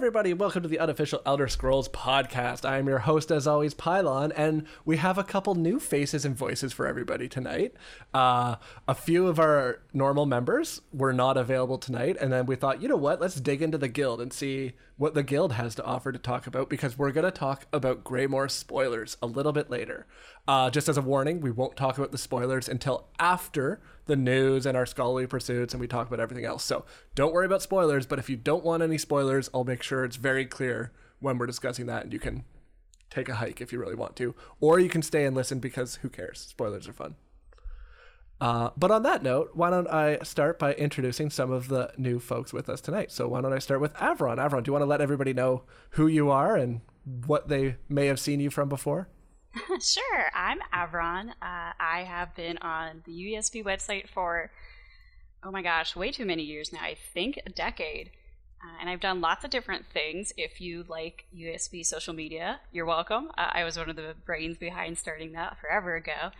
everybody. Welcome to the unofficial Elder Scrolls podcast. I am your host, as always, Pylawn, and we have a couple new faces and voices for everybody tonight. Uh, a few of our normal members were not available tonight, and then we thought, you know what? Let's dig into the guild and see what the guild has to offer to talk about because we're going to talk about Greymoor spoilers a little bit later. Uh, just as a warning, we won't talk about the spoilers until after the news and our scholarly pursuits and we talk about everything else. So don't worry about spoilers, but if you don't want any spoilers, I'll make sure it's very clear when we're discussing that and you can take a hike if you really want to. Or you can stay and listen because who cares? Spoilers are fun. Uh, but on that note, why don't I start by introducing some of the new folks with us tonight? So why don't I start with Avron? Avron, do you want to let everybody know who you are and what they may have seen you from before? sure. I'm Avron. Uh, I have been on the UESP website for, oh my gosh, way too many years now. I think a decade. Uh, and I've done lots of different things. If you like UESP social media, you're welcome. Uh, I was one of the brains behind starting that forever ago.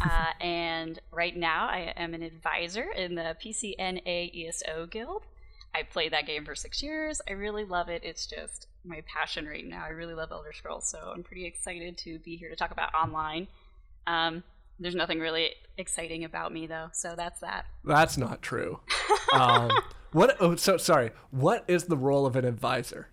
Uh, and right now, I am an advisor in the PCNA ESO Guild. I played that game for six years. I really love it. It's just my passion right now. I really love Elder Scrolls, so I'm pretty excited to be here to talk about online. Um, there's nothing really exciting about me though, so that's that. That's not true. um, what? Oh, so sorry. What is the role of an advisor?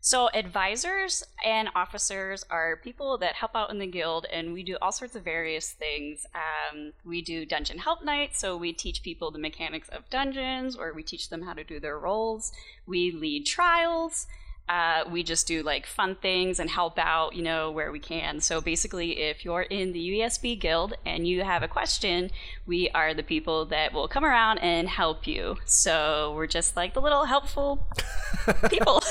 So, advisors and officers are people that help out in the guild, and we do all sorts of various things. Um, we do dungeon help nights, so we teach people the mechanics of dungeons, or we teach them how to do their roles. We lead trials. Uh, we just do like fun things and help out, you know, where we can. So basically, if you're in the UESP guild and you have a question, we are the people that will come around and help you. So we're just like the little helpful people.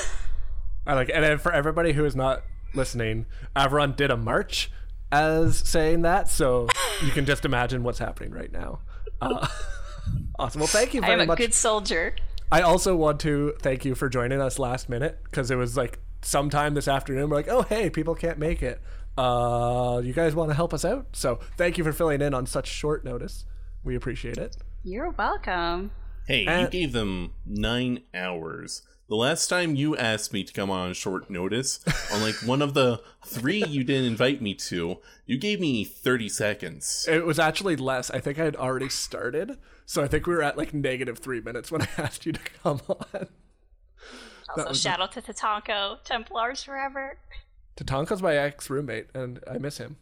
I like, and then for everybody who is not listening, Avron did a march as saying that, so you can just imagine what's happening right now. Uh, awesome. Well, thank you very much. I am a much. good soldier. I also want to thank you for joining us last minute because it was like sometime this afternoon. We're like, oh hey, people can't make it. Uh, you guys want to help us out? So thank you for filling in on such short notice. We appreciate it. You're welcome. Hey, and- you gave them nine hours. The last time you asked me to come on short notice, on like one of the three you didn't invite me to, you gave me 30 seconds. It was actually less. I think I had already started. So I think we were at like negative three minutes when I asked you to come on. Also, shout out to Tatanko, Templars forever. Tatanko's my ex roommate, and I miss him.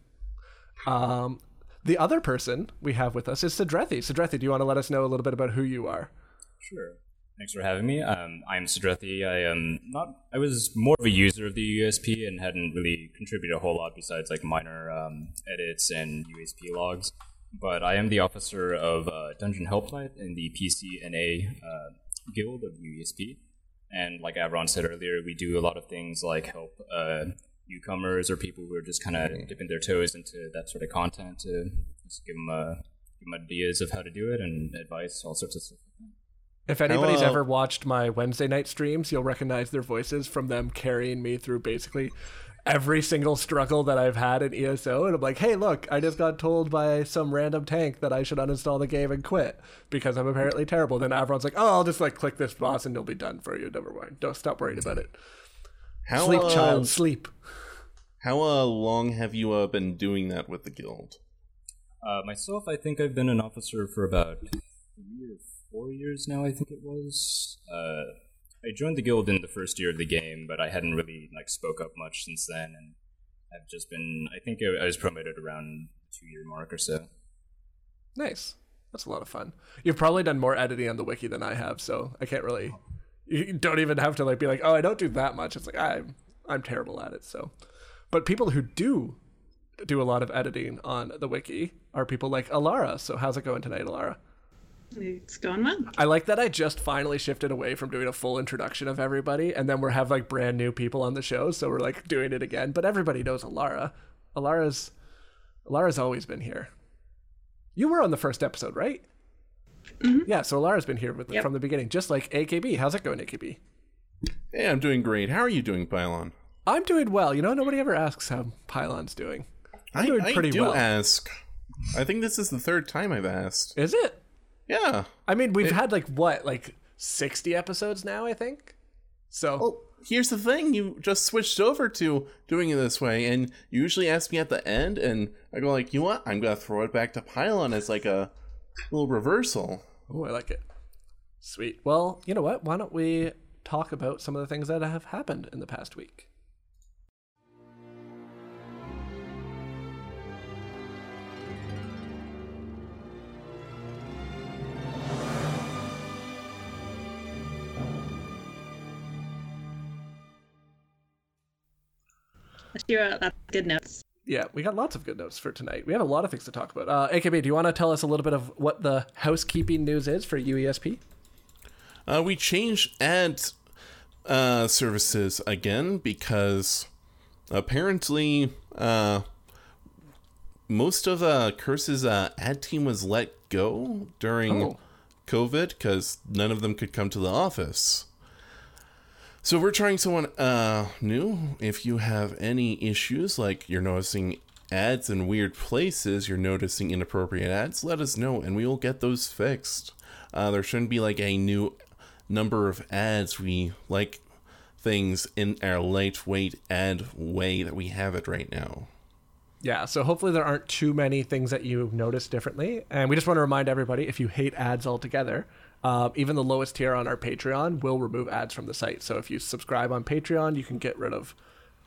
Um, the other person we have with us is Sedrethi. Sedrethi, do you want to let us know a little bit about who you are? Sure. Thanks for having me. Um, I'm Sedrethi. I am not. I was more of a user of the UESP and hadn't really contributed a whole lot besides like minor um, edits and UESP logs. But I am the officer of uh, Dungeon Help Night in the PCNA uh, Guild of USP. And like Avron said earlier, we do a lot of things like help uh, newcomers or people who are just kind of dipping their toes into that sort of content to just give them, uh, give them ideas of how to do it and advice, all sorts of stuff. If anybody's Hello. ever watched my Wednesday night streams, you'll recognize their voices from them carrying me through basically every single struggle that I've had in ESO. And I'm like, hey, look, I just got told by some random tank that I should uninstall the game and quit because I'm apparently terrible. Then everyone's like, oh, I'll just like click this boss and it'll be done for you. Never mind. Don't stop worrying about it. How, sleep, uh, child, sleep. How uh, long have you uh, been doing that with the guild? Uh, myself, I think I've been an officer for about three or four years now. I think it was. Uh, I joined the guild in the first year of the game, but I hadn't really like spoke up much since then, and I've just been. I think I was promoted around two year mark or so. Nice. That's a lot of fun. You've probably done more editing on the wiki than I have, so I can't really. You don't even have to like be like, oh, I don't do that much. It's like I'm I'm terrible at it. So, but people who do do a lot of editing on the wiki are people like Alarra. So how's it going tonight, Alarra? It's going well. I like that I just finally shifted away from doing a full introduction of everybody, and then we're have like brand new people on the show, so we're like doing it again. But everybody knows Alarra. Alarra's Alarra's always been here. You were on the first episode, right? Mm-hmm. Yeah, so Alarra's been here with, yep. from the beginning, just like AKB. How's it going, AKB? Hey, I'm doing great. How are you doing, Pylawn? I'm doing well. You know, nobody ever asks how Pylawn's doing. I'm I, doing pretty I do well. ask. I think this is the third time I've asked. Is it? Yeah. I mean, we've it, had like what, like 60 episodes now, I think? So Well, here's the thing: you just switched over to doing it this way, and you usually ask me at the end, and I go like, "You know what? I'm gonna throw it back to Pylawn as like a little reversal." Oh, I like it. Sweet. Well, you know what? Why don't we talk about some of the things that have happened in the past week? Let's that's good notes. Yeah, we got lots of good notes for tonight. We have a lot of things to talk about. Uh, AKB, do you want to tell us a little bit of what the housekeeping news is for UESP? Uh, we changed ad uh, services again because apparently uh, most of uh, Curse's uh, ad team was let go during Oh. COVID because none of them could come to the office. So we're trying someone uh, new. If you have any issues, like you're noticing ads in weird places, you're noticing inappropriate ads, let us know and we will get those fixed. Uh, there shouldn't be like a new number of ads. We like things in our lightweight ad way that we have it right now. Yeah, so hopefully there aren't too many things that you notice differently. And we just want to remind everybody if you hate ads altogether, uh, even the lowest tier on our Patreon will remove ads from the site. So if you subscribe on Patreon, you can get rid of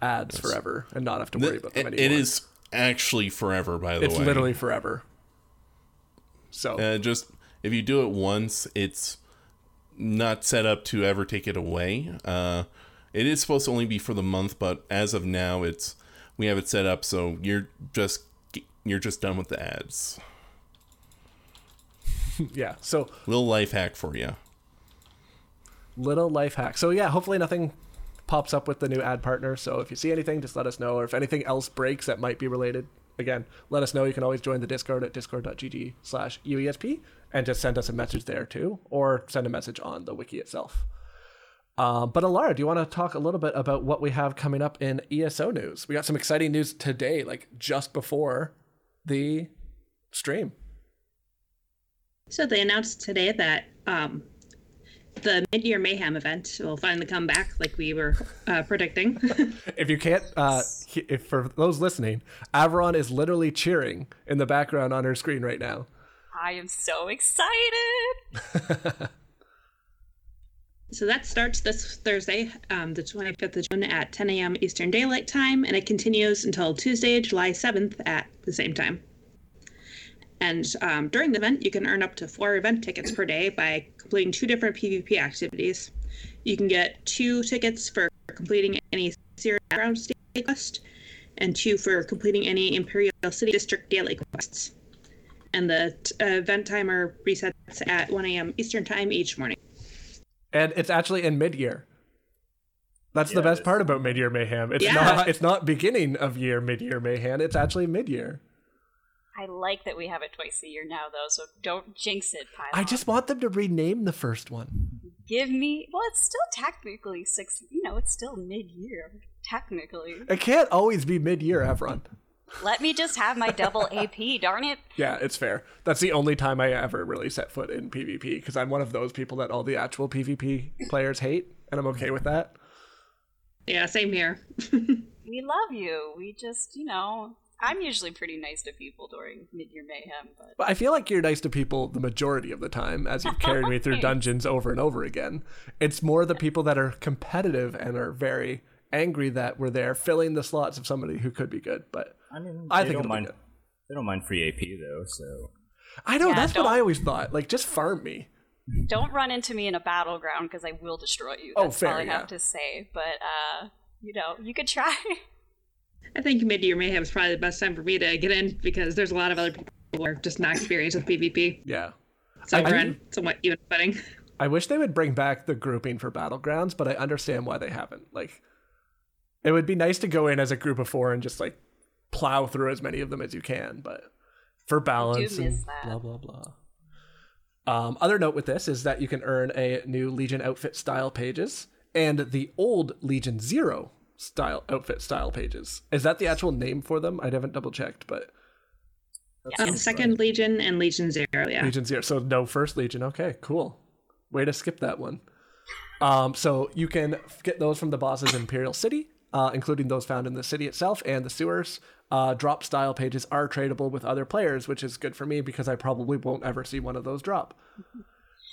ads forever and not have to worry about them anymore. it is actually forever, by the It's way. It's literally forever. So Uh, just if you do it once, it's not set up to ever take it away. Uh, it is supposed to only be for the month, but as of now, it's we have it set up so you're just you're just done with the ads. yeah, so Little life hack for you. little life hack. So yeah, hopefully nothing pops up with the new ad partner. So if you see anything, just let us know. Or if anything else breaks that might be related, again, let us know. You can always join the Discord at discord.gg slash UESP and just send us a message there too, or send a message on the wiki itself. Uh, but Alarra, do you want to talk a little bit about what we have coming up in ESO news? We got some exciting news today, like just before the stream. So they announced today that um, the mid-year mayhem event will finally come back, like we were uh, predicting. If you can't, uh, if for those listening, Avron is literally cheering in the background on her screen right now. I am so excited. so that starts this Thursday, um, the 25th of June at 10 a.m. Eastern Daylight Time, and it continues until Tuesday, July 7th at the same time. And um, during the event, you can earn up to four event tickets per day by completing two different PvP activities. You can get two tickets for completing any serious background state quest, and two for completing any Imperial City District daily quests. And the t- uh, event timer resets at 1 a.m. Eastern Time each morning. And it's actually in mid-year. That's the best part about mid-year mayhem. It's Yeah. not. It's not beginning of year mid-year mayhem. It's actually mid-year. I like that we have it twice a year now, though, so don't jinx it, Pylawn. I just want them to rename the first one. give me. Well, it's still technically six. You know, it's still mid-year, technically. It can't always be mid-year, Avron. Let me just have my double AP. Darn it! Yeah, it's fair. That's the only time I ever really set foot in PvP because I'm one of those people that all the actual PvP players hate, and I'm okay with that. Yeah, same here. We love you. We just, you know, I'm usually pretty nice to people during mid-year mayhem, but But I feel like you're nice to people the majority of the time as you've carried me through dungeons over and over again. It's more the people that are competitive and are very angry that we're there filling the slots of somebody who could be good. But I mean, I they think don't mind. good. They don't mind free AP though, so I know Yeah, that's what don't- I always thought. Like just farm me. don't run into me in a battleground because I will destroy you. Oh, That's fair, all I yeah. have to say. But uh, you know, you could try. I think mid-year mayhem is probably the best time for me to get in because there's a lot of other people who are just not experienced with PvP. Yeah. So I- we're I- on somewhat even footing. I wish they would bring back the grouping for battlegrounds, but I understand why they haven't. Like, it would be nice to go in as a group of four and just like plow through as many of them as you can, but for balance and that. blah blah blah. Um, other note with this is that you can earn a new Legion outfit style pages and the old Legion Zero style outfit style pages. Is that the actual name for them? I haven't double checked, but Um, second Legion and Legion Zero, yeah. Legion Zero. So no first Legion. Okay, cool. Way to skip that one. Um, so you can get those from the bosses in Imperial City, uh, including those found in the city itself and the sewers. Uh, drop style pages are tradable with other players, which is good for me because I probably won't ever see one of those drop.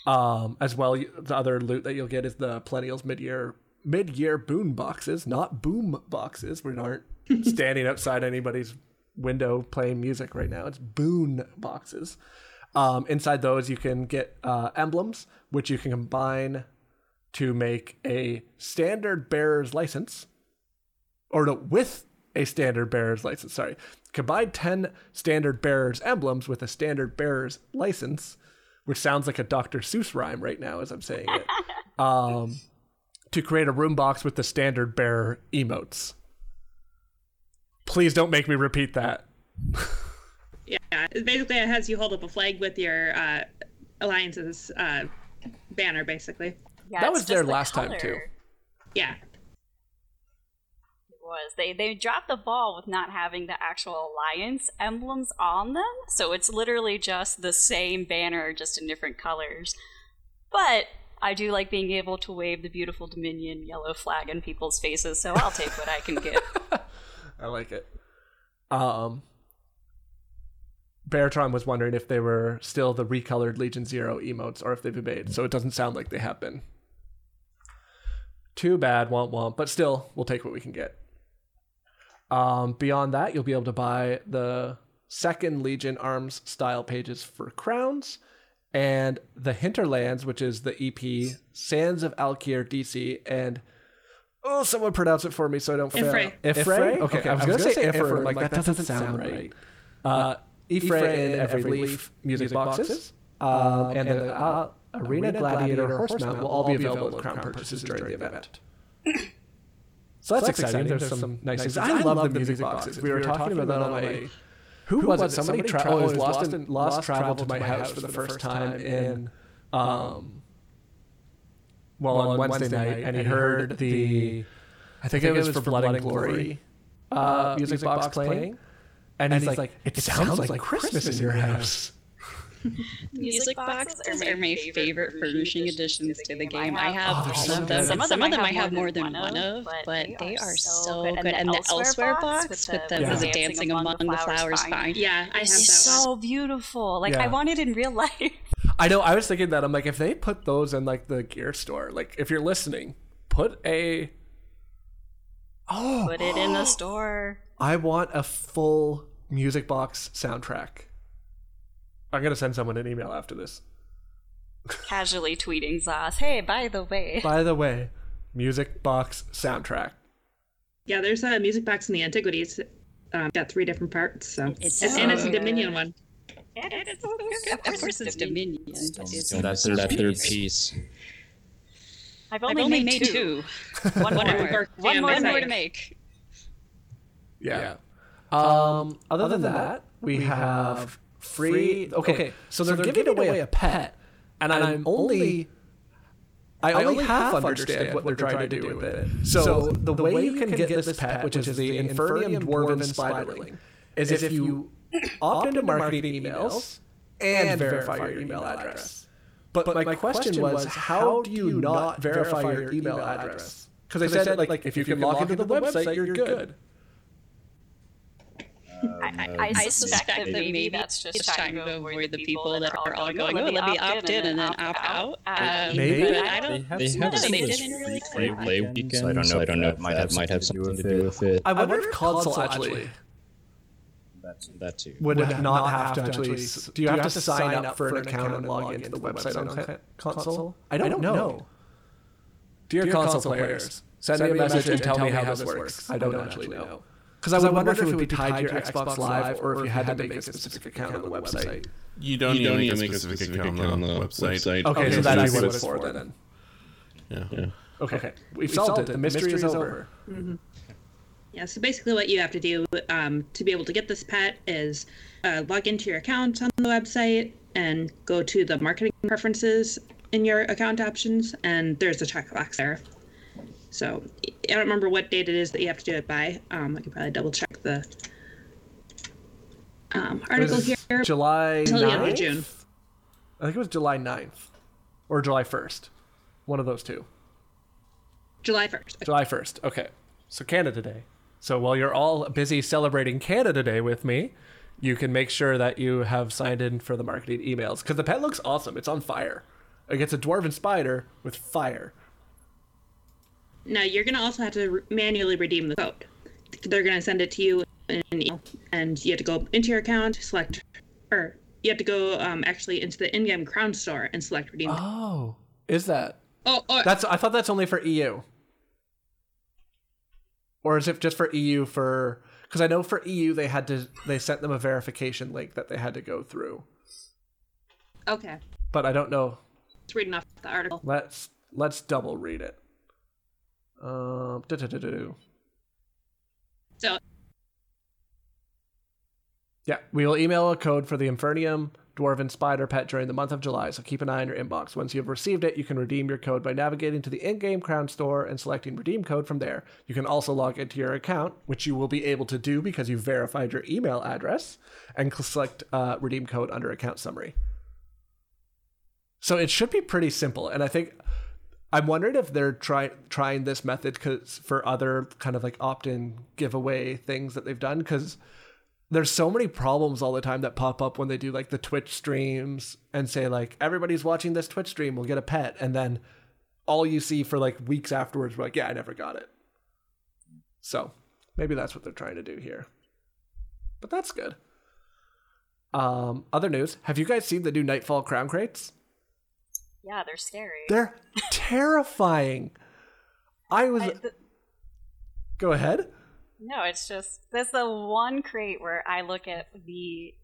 Um, as well, the other loot that you'll get is the Perennials mid-year mid-year boon boxes, not boom boxes. We aren't standing outside anybody's window playing music right now. It's boon boxes. Um, inside those, you can get uh, emblems, which you can combine to make a standard bearer's license, or no, with a standard bearer's license. Sorry, combine ten standard bearer's emblems with a standard bearer's license, which sounds like a Dr. Seuss rhyme right now as I'm saying it. um, to create a room box with the standard bearer emotes. Please don't make me repeat that. Yeah, basically it has you hold up a flag with your uh, alliance's uh, banner, basically. Yeah, That was just there the last time, too. Yeah, It was. They they dropped the ball with not having the actual alliance emblems on them, so it's literally just the same banner, just in different colors. But I do like being able to wave the beautiful Dominion yellow flag in people's faces, so I'll take what I can get. I like it. Um, Baratron was wondering if they were still the recolored Legion Zero emotes or if they've made, so it doesn't sound like they have been. Too bad, womp womp, but still, we'll take what we can get. Um, beyond that, you'll be able to buy the second Legion arms style pages for crowns and the Hinterlands, which is the EP Sands of Alik'r DC, and oh, someone pronounce it for me so I don't fail. Y'ffre. Y'ffre? Okay, I was going to say Y'ffre. Like, that doesn't sound right. Uh, Y'ffre in every leaf music boxes. Um, and the uh, Arena Gladiator Horsemount will all be available with crown purchases during the event. So that's, exciting. There's, some nice things. I love the music boxes. We were talking about that on my. Who was it? Somebody tra- oh, it was lost, in, lost travel to my house for the first time in. Um, well, on Wednesday night, and he heard the. I think it was for Blood and Glory uh, music box playing. And he's like, it sounds like Christmas in your house. Music boxes are my favorite furnishing additions to the game. I have Oh, they're all so of them. Some of them, I have more than one of, but they are so good. And the elsewhere box with the, Yeah. with the dancing among the flowers find. yeah, I have that It's one. so beautiful. Like Yeah. I want it in real life. I know. I was thinking that. I'm like, if they put those in like the gear store, like if you're listening, put a. Oh, Put it in the store. I want a full music box soundtrack. I'm gonna send someone an email after this. Casually tweeting ZOS, hey, by the way. By the way, music box soundtrack. Yeah, there's a music box in the Antiquities. Um, got three different parts, so It's and, so and it's a. Dominion one. Of course, it's Dominion. It's That third, that third piece. I've I've only, only made, made two. two. One One more. more. One more to more to make. make. Yeah. Um, other than that, we have free. Okay, so they're, giving away a pet, and I'm only. I only half understand what they're trying to do with it. So the way you can get this pet, which is the Infernium Dwarven Spiderling, is if you opt into marketing emails and verify your email address. But my question was, how do you not verify your email address? Because I said, like, if you can log into the website, you're good. I, I, I suspect that maybe that's just it's trying to avoid the people that are all going, oh, oh, let me opt in and then opt out. Um, Maybe. I They don't. have no, some they of those didn't really free play weekends. I don't know. I don't know. It might have might have something to do with it. I wonder if console actually That, that too. would not have to actually. s- Do you have to sign up for an account and log into the website on con- console? I don't know. Dear console players, send me a message and tell me how this works. I don't actually know. Because I would wonder if it would be tied to your Xbox Live or if you had to make a specific account on the website. You don't, need to make a specific account on the website. Okay, so that's what it's for then. Yeah. yeah. Okay, we've solved it. The mystery is over. Yeah, so basically what you have to do um, to be able to get this pet is uh, log into your account on the website and go to the marketing preferences in your account options, and there's a checkbox there. So I don't remember what date it is that you have to do it by. Um, I could probably double check the um, article It here. July Till the end of 9th? June. I think it was July 9th or July 1st. One of those two. July 1st. July 1st. Okay. So Canada Day. So while you're all busy celebrating Canada Day with me, you can make sure that you have signed in for the marketing emails because the pet looks awesome. It's on fire. Like it's a dwarven spider with fire. Now you're gonna also have to re- manually redeem the code. They're gonna send it to you in an email, and you have to go into your account, select, or you have to go um, actually into the in-game crown store and select redeem. Oh, is that? oh, oh, That's I thought that's only for EU. Or is it just for EU for because I know for EU they had to they sent them a verification link that they had to go through. okay. But I don't know. It's reading off the article. Let's let's double read it. Um. So Yeah, we will email a code for the Infernium Dwarven Spider Pet during the month of July, so keep an eye on your inbox. Once you have received it, you can redeem your code by navigating to the in game Crown store and selecting Redeem Code from there. You can also log into your account, which you will be able to do because you verified your email address, and select uh, Redeem Code under Account Summary. So it should be pretty simple, and I think I'm wondering if they're trying trying this method 'cause for other kind of like opt-in giveaway things that they've done because there's so many problems all the time that pop up when they do like the Twitch streams and say like everybody's watching this Twitch stream will get a pet and then all you see for like weeks afterwards we're like yeah I never got it. So maybe that's what they're trying to do here. But that's good. Um, other news: Have you guys seen the new Nightfall crown crates? Yeah, they're scary. They're terrifying. I was. I- th- Go ahead. no, it's just that's the one crate where I look at the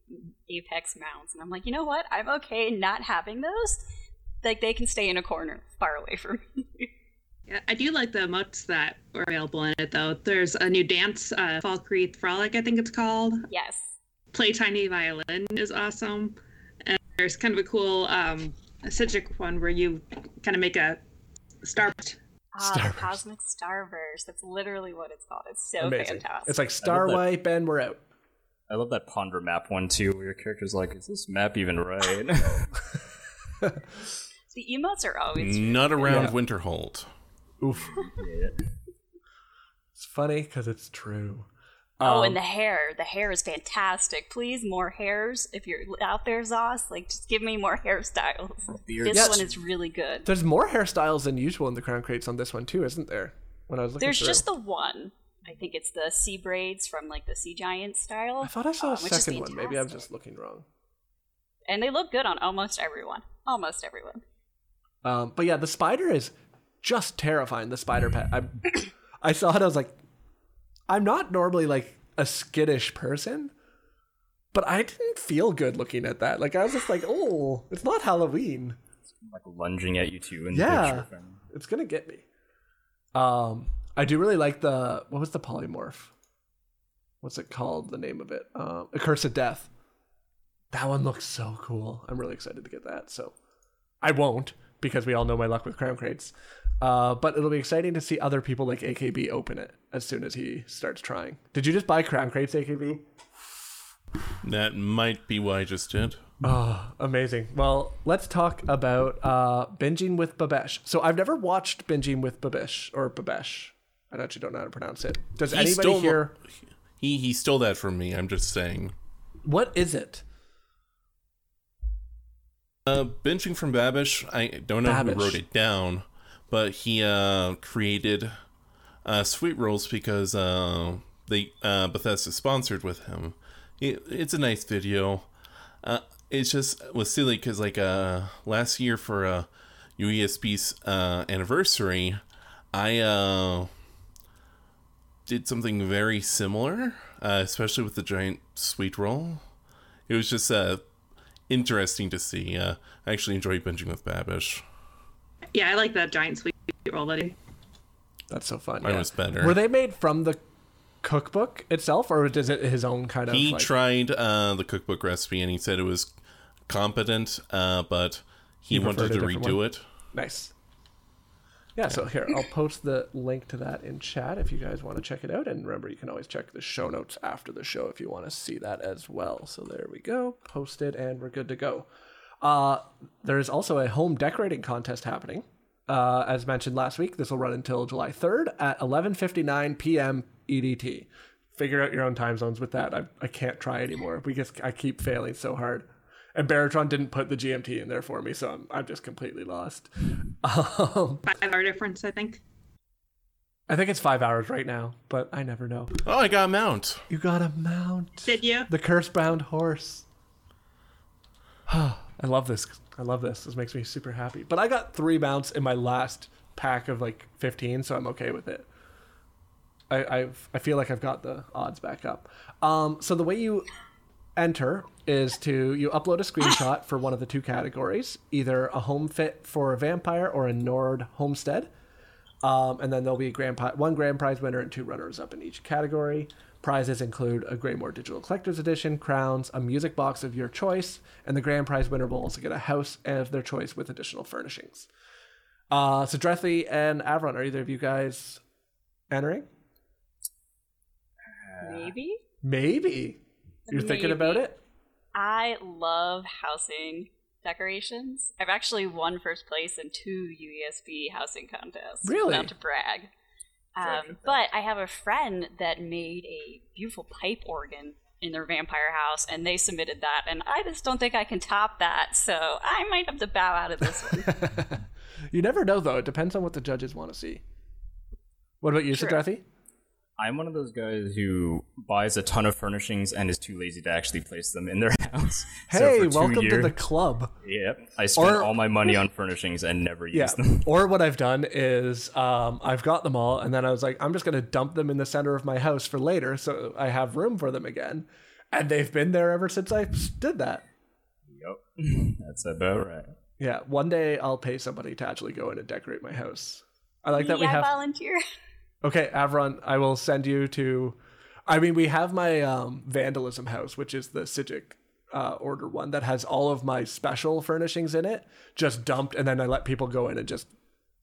Apex mounts and I'm like, you know what? I'm okay not having those. Like they can stay in a corner far away from me. yeah, I do like the emotes that are available in it though. There's a new dance, uh, Falkreath Frolic, I think it's called. yes. Play Tiny Violin is awesome. And there's kind of a cool um, Citric one where you kind of make a star. Ah, Starburst. Cosmic Starburst. That's literally what it's called. It's so Amazing. fantastic. It's like Star that. White, Ben, we're out. I love that ponder map one too, where your character's like, "Is this map even right?" the emotes are always Not around Yeah. Winterhold. Oof. It's funny because it's true. Oh, Um, and the hair. The hair is fantastic. Please, more hairs. If you're out there, ZOS, like just give me more hairstyles. This Yes. one is really good. There's more hairstyles than usual in the crown crates on this one too, isn't there? When I was looking There's through. just the one. I think it's the sea braids from like the sea giant style. I thought I saw a um, second one. Maybe I'm just looking wrong. And they look good on almost everyone. Almost everyone. Um, but yeah, the spider is just terrifying. The spider pet. I, I saw it. I was like, I'm not normally like a skittish person, but I didn't feel good looking at that. Like I was just like, oh, it's not Halloween. like lunging at you too in Yeah. the picture. From... It's gonna get me. Um, I do really like the what was the polymorph? What's it called? The name of it? Um, Accursed Death. That one looks so cool. I'm really excited to get that. So I won't because we all know my luck with crown crates. Uh, but it'll be exciting to see other people like AKB open it as soon as he starts trying. Did you just buy crown crates, AKB? That might be why I just did. Oh, amazing. Well, let's talk about uh, binging with Babesh. So I've never watched binging with Babesh or Babesh. I actually don't know how to pronounce it. Does He anybody stole- here? He he stole that from me. I'm just saying. What is it? Uh, benching from Babish. I don't know Babish. who wrote it down, but he uh created uh sweet rolls because uh they uh Bethesda sponsored with him. It, it's a nice video. Uh, it's just was silly because like uh last year for uh UESP's uh anniversary, I uh did something very similar, uh, especially with the giant sweet roll. It was just uh interesting to see. Uh, I actually enjoy binging with Babish. Yeah, I like that giant sweet roll that he. That's so fun. Mine yeah. was better. Were they made from the cookbook itself, or is it his own kind of? he like, tried uh, the cookbook recipe and he said it was competent, uh, but he, He wanted to redo one? it. Nice. Yeah, so here, I'll post the link to that in chat if you guys want to check it out. And remember, you can always check the show notes after the show if you want to see that as well. So there we go, posted, and we're good to go. Uh, there is also a home decorating contest happening. Uh, as mentioned last week, this will run until July 3rd at 11:59 p.m. EDT. Figure out your own time zones with that. I, I can't try anymore because I keep failing so hard. And Baratron didn't put the GMT in there for me, so I'm, I'm just completely lost. Um, Five hour difference, I think. I think it's five hours right now, but I never know. Oh, I got a mount. You got a mount. Did you? The curse-bound horse. I love this. I love this. This makes me super happy. But I got three mounts in my last pack of like 15, so I'm okay with it. I I've, I feel like I've got the odds back up. Um, so the way you enter is to you upload a screenshot for one of the two categories, either a home fit for a vampire or a Nord homestead. Um, and then there'll be a grand pri- one grand prize winner and two runners up in each category. Prizes include a Greymoor Digital Collector's Edition, crowns, a music box of your choice, and the grand prize winner will also get a house of their choice with additional furnishings. Uh, so Drethy and Avron, are either of you guys entering? Maybe. Maybe. You're thinking about it? I love housing decorations. I've actually won first place in two UESP housing contests. Really? Not to brag. Um, but I have a friend that made a beautiful pipe organ in their vampire house, and they submitted that, and I just don't think I can top that. So I might have to bow out of this one. You never know, though. It depends on what the judges want to see. What about you, True. I'm one of those guys who buys a ton of furnishings and is too lazy to actually place them in their house. Hey, for two welcome to the club. Yep, I spend Or- all my money on furnishings and never use Yeah. them. or what I've done is um, I've got them all, and then I was like, I'm just going to dump them in the center of my house for later, so I have room for them again. And they've been there ever since I did that. Yep, that's about right. Yeah, one day I'll pay somebody to actually go in and decorate my house. I like that we have. volunteer. Okay, Avron, I will send you to. I mean, we have my um, vandalism house, which is the Psijic uh, order one that has all of my special furnishings in it, just dumped, and then I let people go in and just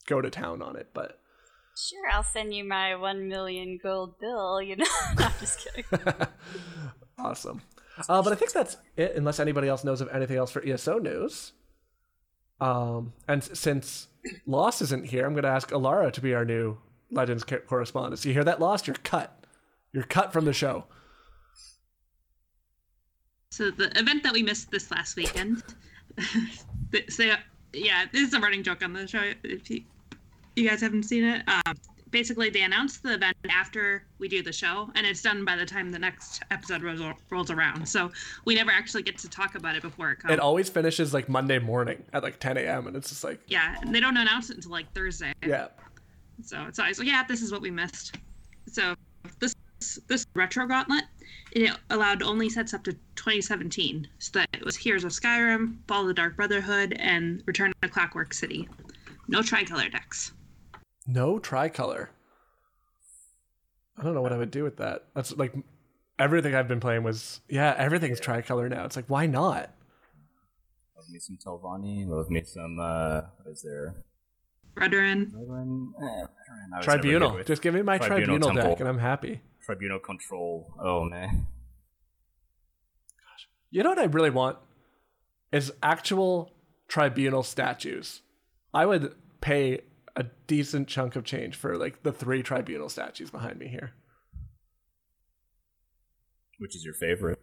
go to town on it. But Sure, I'll send you my one million gold bill. You know, no, I'm just kidding. awesome. Uh, but I think that's it, unless anybody else knows of anything else for ESO news. Um, and since Loss isn't here, I'm going to ask Alarra to be our new Legends co- correspondent. So you hear that, Lost? You're cut. You're cut from the show. So the event that we missed this last weekend. so yeah, this is a running joke on the show. If you, you guys haven't seen it, um, basically they announce the event after we do the show, and it's done by the time the next episode rolls, rolls around. So we never actually get to talk about it before it comes. It always finishes like Monday morning at like 10 a.m. and it's just like, yeah, and they don't announce it until like Thursday. yeah. So it's always like, yeah, this is what we missed. So this this retro gauntlet, it allowed only sets up to 2017. So that it was Heroes of Skyrim, Fall of the Dark Brotherhood, and Return to Clockwork City. No tricolor decks. No tricolor. I don't know what I would do with that. That's like everything I've been playing was, yeah, everything's tricolor now. It's like, why not? Love me some Telvanni. Love me some. Uh, what is there? Veteran. Veteran? Eh, veteran, I was never Tribunal. good. Just give me my Tribunal tribunal, deck Temple. and I'm happy. Tribunal control. Oh man. Gosh. You know what I really want? Is actual tribunal statues. I would pay a decent chunk of change for like the three tribunal statues behind me here. Which is your favorite?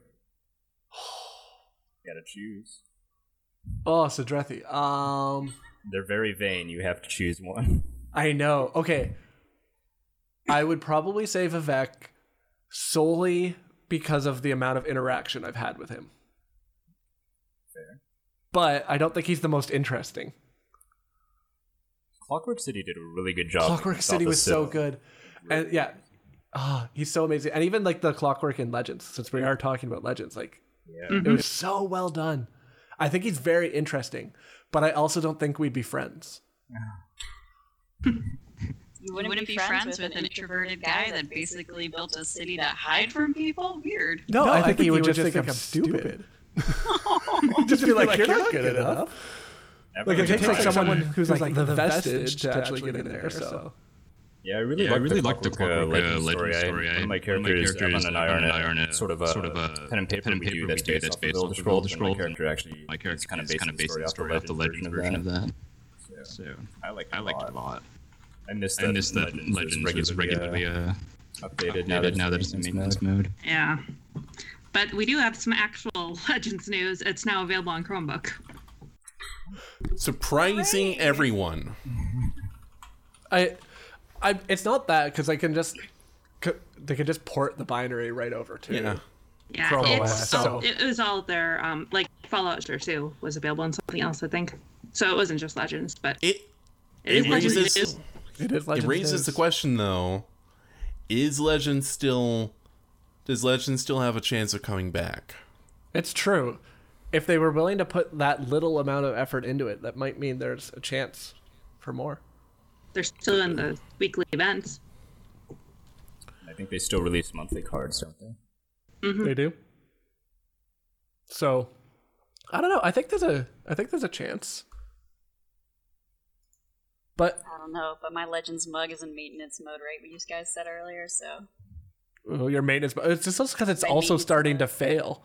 you Gotta choose. Oh, Sedrethi. Um, They're very vain. You have to choose one. I know. Okay. I would probably say Vivec solely because of the amount of interaction I've had with him. Fair. But I don't think he's the most interesting. Clockwork City did a really good job. Clockwork City was so Pacific. good. And yeah, ah, he's so amazing. And even like the Clockwork in Legends, since we are talking about Legends, like Yeah. it was so well done. I think he's very interesting, but I also don't think we'd be friends. You Wouldn't, wouldn't, be friends with an introverted guy that basically built a city to hide from people? Weird. No, I, think, he would just think, I'm stupid. just be like, you're not good enough. Like it Everyone takes like tries. someone who's like the vestige to actually get in there. So Yeah, I really Yeah, I like really the like the Clockwork, uh, Clockwork, uh, Legend story. Legend I- story. One of I- my one of my characters, characters, Evan and I, are in and I are in a a sort of a sort of a pen and paper pen and we paper do that's based that's based of off the of Elder Elder Scrolls. and My character actually my character is kind of based kind on of the based story on the off the story off legend the of legend that. of that. So I like I liked it a lot. I missed I that missed that Legends, Legends was was regularly uh, updated, now that now that it's in maintenance mode. Yeah. But we do have some actual Legends news. It's now available on Chromebook. Surprising everyone. I, I, it's not that because I can just, c- they can just port the binary right over to. Yeah. Yeah, Chrome it's OS, all, so- it was all there. Um, like Fallout Sure 2 was available on something else, I think. So it wasn't just Legends, but It it is it Legends raises news. It is. it Legends raises news. the question though: Is Legend still? Does Legend still have a chance of coming back? It's true. If they were willing to put that little amount of effort into it, that might mean there's a chance for more. They're still in the weekly events. I think they still release monthly cards, don't they? Mm-hmm. They do. So, I don't know. I think there's a. I think there's a chance. But I don't know, but my Legends mug is in maintenance mode, right? What you guys said earlier, so oh, your maintenance. It's just because it's My also maintenance starting to fail.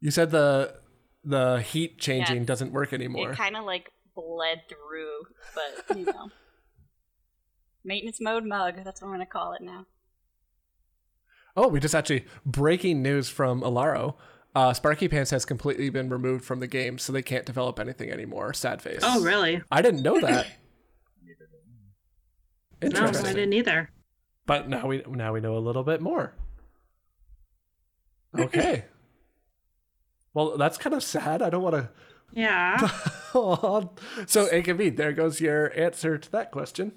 You said the the heat changing Yeah. doesn't work anymore. it kind of like bled through, but you know, maintenance mode mug. That's what I'm gonna call it now. Oh, we just actually breaking news from Alarra. Uh, Sparkypants has completely been removed from the game, so they can't develop anything anymore. Sad face. Oh, really? I didn't know that. No, Interesting. I didn't either. But now we now we know a little bit more. Okay. well, that's kind of sad. I don't want to. Yeah. to. so, AKB, there goes your answer to that question.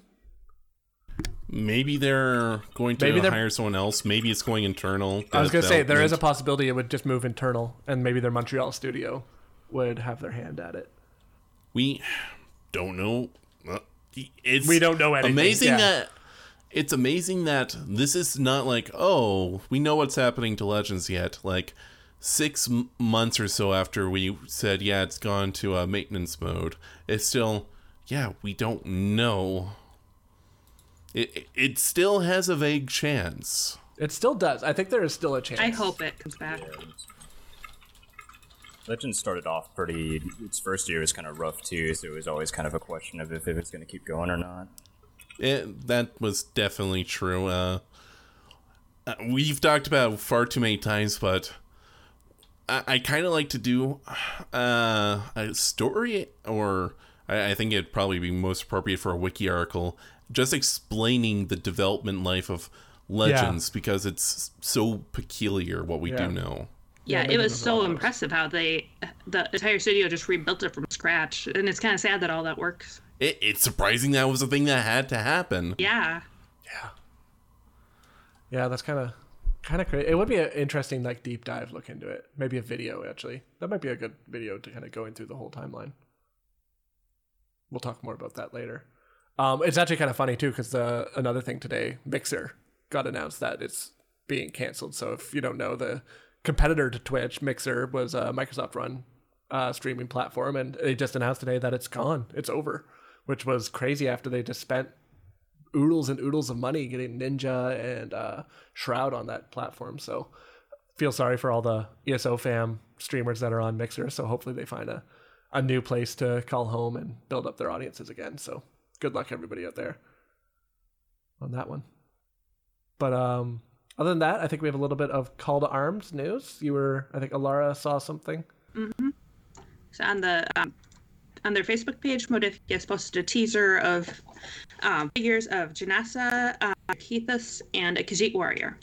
Maybe they're going to Maybe they're- hire someone else. Maybe it's going internal. I was going to say there is a possibility it would just move internal, and maybe their Montreal studio would have their hand at it. We don't know. Uh, It's We don't know anything, Amazing yeah. that it's amazing that this is not like oh we know what's happening to Legends yet. Like six m- months or so after we said yeah it's gone to uh, maintenance mode, it's still yeah we don't know. It it- it still has a vague chance. It still does. I think there is still a chance. I hope it comes back. Legend started off pretty. Its first year was kind of rough too, so it was always kind of a question of if it was going to keep going or not. It, that was definitely true. Uh, uh, we've talked about it far too many times, but I, I kind of like to do uh, a story, or I, I think it'd probably be most appropriate for a wiki article, just explaining the development life of Legends because it's so peculiar what we Yeah. do know. Yeah, maybe it was so those. impressive how they, the entire studio just rebuilt it from scratch, and it's kind of sad that all that works. It, it's surprising that was a thing that had to happen. Yeah, Yeah, Yeah, that's kind of kind of crazy. It would be an interesting like deep dive look into it. Maybe a video actually. That might be a good video to kind of going through the whole timeline. We'll talk more about that later. Um, it's actually kind of funny too because the another thing today, Mixer got announced that it's being canceled. So if you don't know, the competitor to Twitch, Mixer, was a Microsoft run uh, streaming platform, and they just announced today that it's gone. It's over, which was crazy after they just spent oodles and oodles of money getting Ninja and uh, Shroud on that platform. So feel sorry for all the ESO fam streamers that are on Mixer. So hopefully they find a, a new place to call home and build up their audiences again. So good luck everybody out there on that one. But um, other than that, I think we have a little bit of call to arms news. You were, I think, Alarra saw something. so on the um, on their Facebook page, Modiphius posted a teaser of um, figures of Janessa, uh, Kethus, and a Khajiit warrior,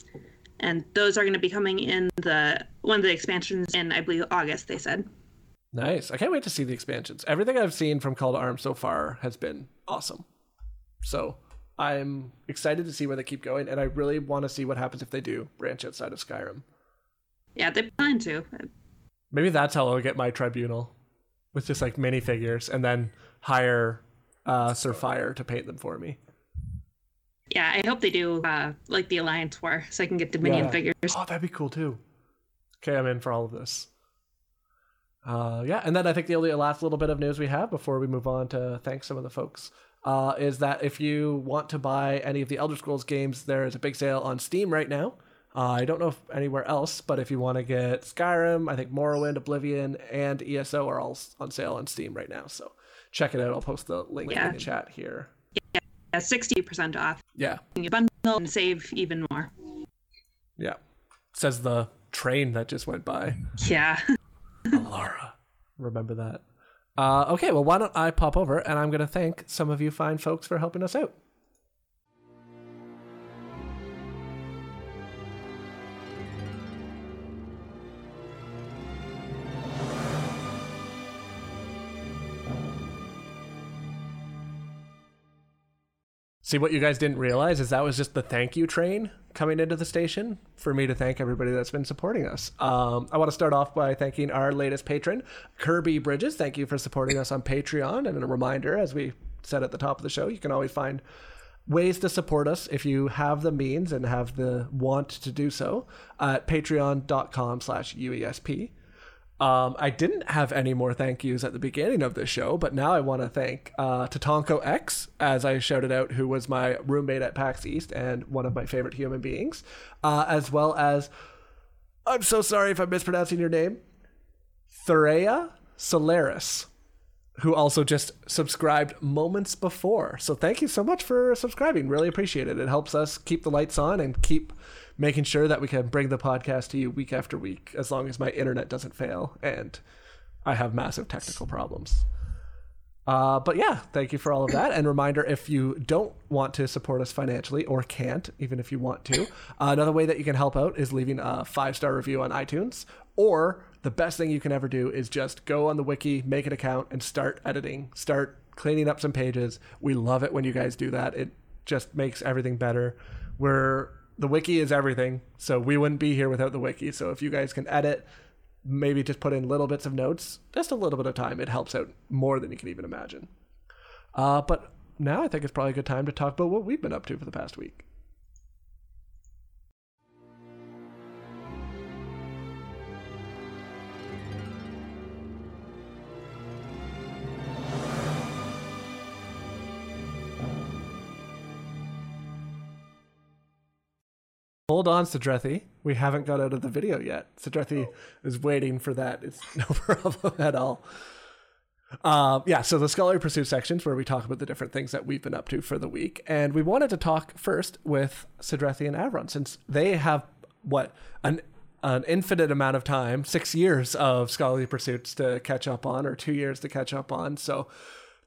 and those are going to be coming in the one of the expansions in I believe August. They said. Nice. I can't wait to see the expansions. Everything I've seen from Call to Arms so far has been awesome. So I'm excited to see where they keep going, and I really want to see what happens if they do branch outside of Skyrim. Yeah, they plan to. Maybe that's how I'll get my tribunal with just like minifigures and then hire uh, Sir Fire to paint them for me. Yeah, I hope they do uh, like the Alliance War, so I can get Dominion Yeah. figures. Oh, that'd be cool too. Okay, I'm in for all of this. Uh, yeah, and then I think the only last little bit of news we have before we move on to thank some of the folks uh, is that if you want to buy any of the Elder Scrolls games, there is a big sale on Steam right now. Uh, I don't know if anywhere else, but if you want to get Skyrim, I think Morrowind, Oblivion, and ESO are all on sale on Steam right now. So check it out. I'll post the link Yeah. in the chat here. Yeah, sixty percent off. Yeah, You bundle and save even more. yeah. Says the train that just went by. Yeah. Remember that. Uh, okay, well, why don't I pop over and I'm going to thank some of you fine folks for helping us out. See, what you guys didn't realize is that was just the thank you train coming into the station for me to thank everybody that's been supporting us. Um, I want to start off by thanking our latest patron, Kirby Bridges. Thank you for supporting us on Patreon. And a reminder, as we said at the top of the show, you can always find ways to support us if you have the means and have the want to do so at patreon.com slash uesp um, I didn't have any more thank yous at the beginning of the show, but now I want to thank uh, Tatanko X, as I shouted out, who was my roommate at PAX East and one of my favorite human beings, uh, as well as, I'm so sorry if I'm mispronouncing your name, Thurea Solaris, who also just subscribed moments before. So thank you so much for subscribing. Really appreciate it. It helps us keep the lights on and keep making sure that we can bring the podcast to you week after week as long as my internet doesn't fail and I have massive technical problems. Uh, but yeah, thank you for all of that. And reminder if you don't want to support us financially or can't, even if you want to, uh, another way that you can help out is leaving a five star review on iTunes. Or the best thing you can ever do is just go on the wiki, make an account, and start editing, start cleaning up some pages. We love it when you guys do that. It just makes everything better. We're the wiki is everything, so we wouldn't be here without the wiki. So if you guys can edit, maybe just put in little bits of notes, just a little bit of time, it helps out more than you can even imagine. Uh, but now I think it's probably a good time to talk about what we've been up to for the past week. Hold on, Sedrethi. We haven't got out of the video yet. Sedrethi is waiting for that. It's no problem at all. Um, yeah, so the scholarly pursuit sections where we talk about the different things that we've been up to for the week, and we wanted to talk first with Sedrethi and Avron since they have what an an infinite amount of time, six years of scholarly pursuits to catch up on, or two years to catch up on. So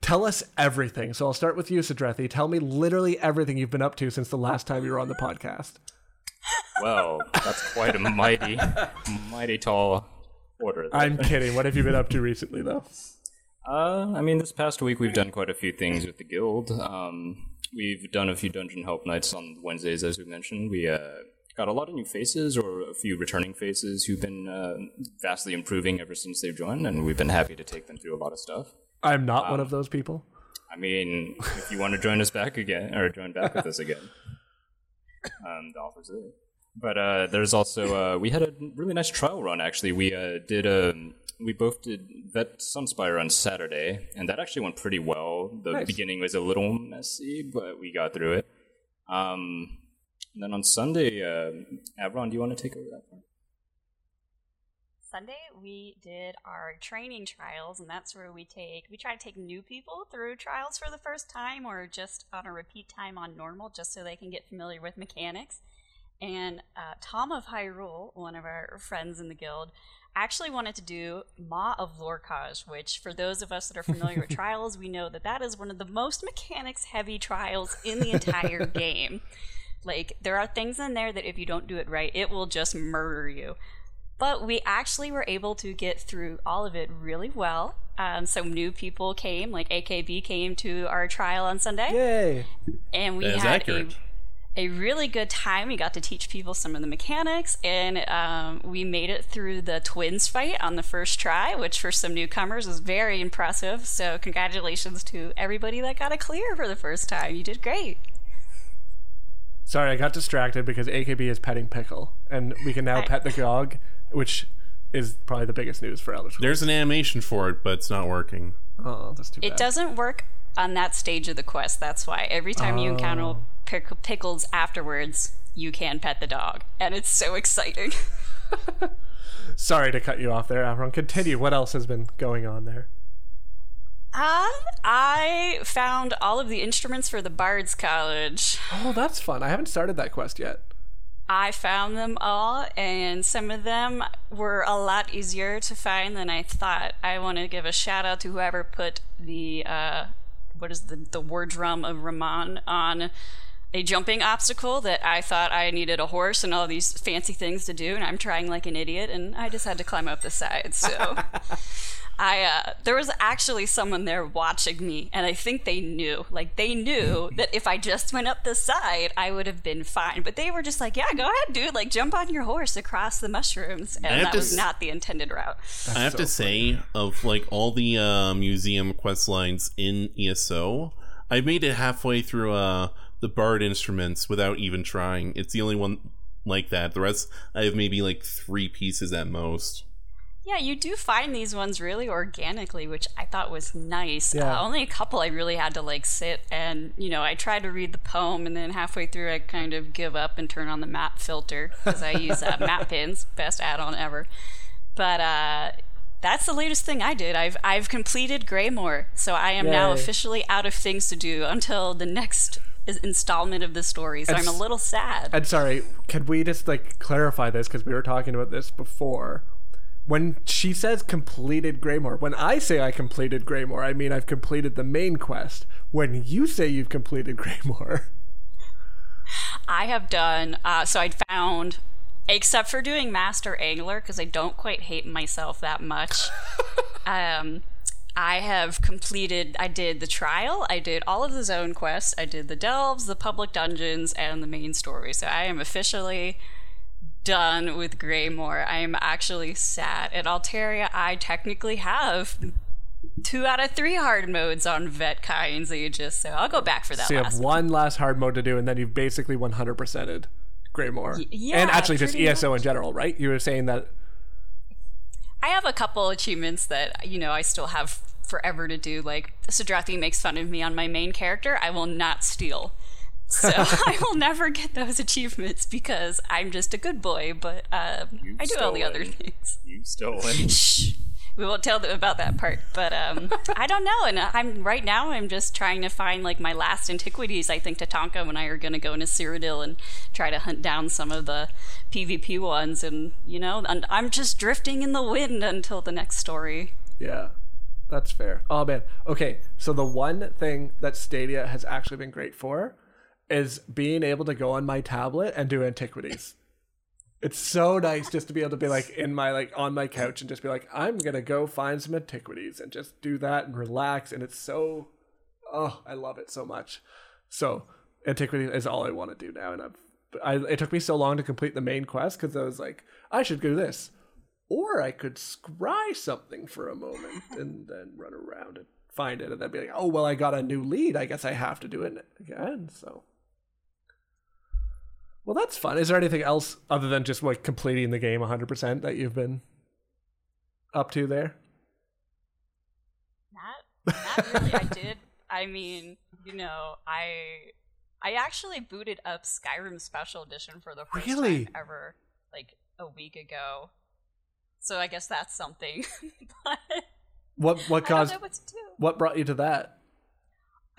tell us everything. So I'll start with you, Sedrethi. Tell me literally everything you've been up to since the last time you were on the podcast. Well, that's quite a mighty, mighty tall order. there. I'm kidding. What have you been up to recently, though? Uh, I mean, this past week we've done quite a few things with the guild. Um, we've done a few dungeon help nights on Wednesdays, as we mentioned. We uh, got a lot of new faces, or a few returning faces, who've been uh, vastly improving ever since they've joined, and we've been happy to take them through a lot of stuff. I'm not one of those people. I mean, if you want to join us back again, or join back with us again, um, the offer's there. But uh, there's also uh, we had a really nice trial run. Actually, we uh, did a we both did Vet Sunspire on Saturday, and that actually went pretty well. The Nice. beginning was a little messy, but we got through it. Um, and then on Sunday, uh, Avron, do you want to take over that part? Sunday we did our training trials, and that's where we take we try to take new people through trials for the first time, or just on a repeat time on normal, just so they can get familiar with mechanics. And uh, Tom of Hyrule, one of our friends in the guild, actually wanted to do Maw of Lorkhaj, which, for those of us that are familiar with trials, we know that that is one of the most mechanics heavy trials in the entire game. Like, there are things in there that if you don't do it right, it will just murder you. But we actually were able to get through all of it really well. Um, some new people came, like AKB came to our trial on Sunday Yay! and we had accurate. a, a really good time. We got to teach people some of the mechanics, and um, we made it through the twins fight on the first try, which for some newcomers was very impressive. So, congratulations to everybody that got a clear for the first time. You did great. Sorry, I got distracted because AKB is petting Pickle, and we can now pet the dog, which is probably the biggest news for Elder Scrolls. There's an animation for it, but it's not working. Oh, that's too It bad. doesn't work on that stage of the quest. That's why every time you encounter pick- pickles afterwards, you can pet the dog, and it's so exciting. Sorry to cut you off there, Avron. Continue. What else has been going on there? Um, I found all of the instruments for the Bard's College. Oh, that's fun. I haven't started that quest yet. I found them all, and some of them were a lot easier to find than I thought. I want to give a shout out to whoever put the uh, what is the the war drum of Ramon on a jumping obstacle that I thought I needed a horse and all these fancy things to do, and I'm trying like an idiot, and I just had to climb up the side. So. I uh, there was actually someone there watching me, and I think they knew, like they knew that if I just went up the side, I would have been fine. But they were just like, "Yeah, go ahead, dude. Like jump on your horse across the mushrooms," and that was s- not the intended route. I have so to say, of like all the uh, museum quest lines in ESO, I made it halfway through uh, the Bard instruments without even trying. It's the only one like that. The rest, I have maybe like three pieces at most. Yeah, you do find these ones really organically, which I thought was nice. Yeah. Uh, only a couple I really had to like sit and, you know, I tried to read the poem and then halfway through I kind of give up and turn on the map filter because I use uh, map pins, best add-on ever. But uh, that's the latest thing I did. I've I've completed Greymoor, so I am Yay. now officially out of things to do until the next installment of the story. So and I'm a little sad. And sorry, can we just like clarify this because we were talking about this before? When she says completed Greymoor, when I say I completed Greymoor, I mean I've completed the main quest. When you say you've completed Greymoor, I have done. Uh, so I found, except for doing Master Angler, because I don't quite hate myself that much. um, I have completed. I did the trial. I did all of the zone quests. I did the delves, the public dungeons, and the main story. So I am officially done with Greymoor. I am actually sad. At Altaria, I technically have two out of three hard modes on Vet Kynes Aegis, so I'll go back for that. So you have one last hard mode to do, and then you've basically 100%ed Greymoor. Y- yeah, and actually just ESO much. in general, right? You were saying that. I have a couple achievements that, you know, I still have forever to do. Like, Sedrethi makes fun of me on my main character. I will not steal. So I will never get those achievements because I'm just a good boy, but um, I do all the other things. You stolen. Shh. We won't tell them about that part, but um, I don't know. And I'm right now. I'm just trying to find like my last antiquities. I think Tatanka and I are going to go into Cyrodiil and try to hunt down some of the PvP ones. And you know, and I'm just drifting in the wind until the next story. Yeah, that's fair. Oh man. Okay, so the one thing that Stadia has actually been great for is being able to go on my tablet and do antiquities. It's so nice just to be able to be like in my like on my couch and just be like I'm gonna go find some antiquities and just do that and relax and it's so oh I love it so much. So antiquity is all I want to do now and I've I, it took me so long to complete the main quest because I was like I should do this or I could scry something for a moment and then run around and find it and then be like oh well I got a new lead I guess I have to do it again so well, that's fun. Is there anything else other than just like completing the game 100% that you've been up to there? Not, not really. I did. I mean, you know, I I actually booted up Skyrim Special Edition for the first really? time ever, like a week ago. So I guess that's something. but what what caused what, what brought you to that?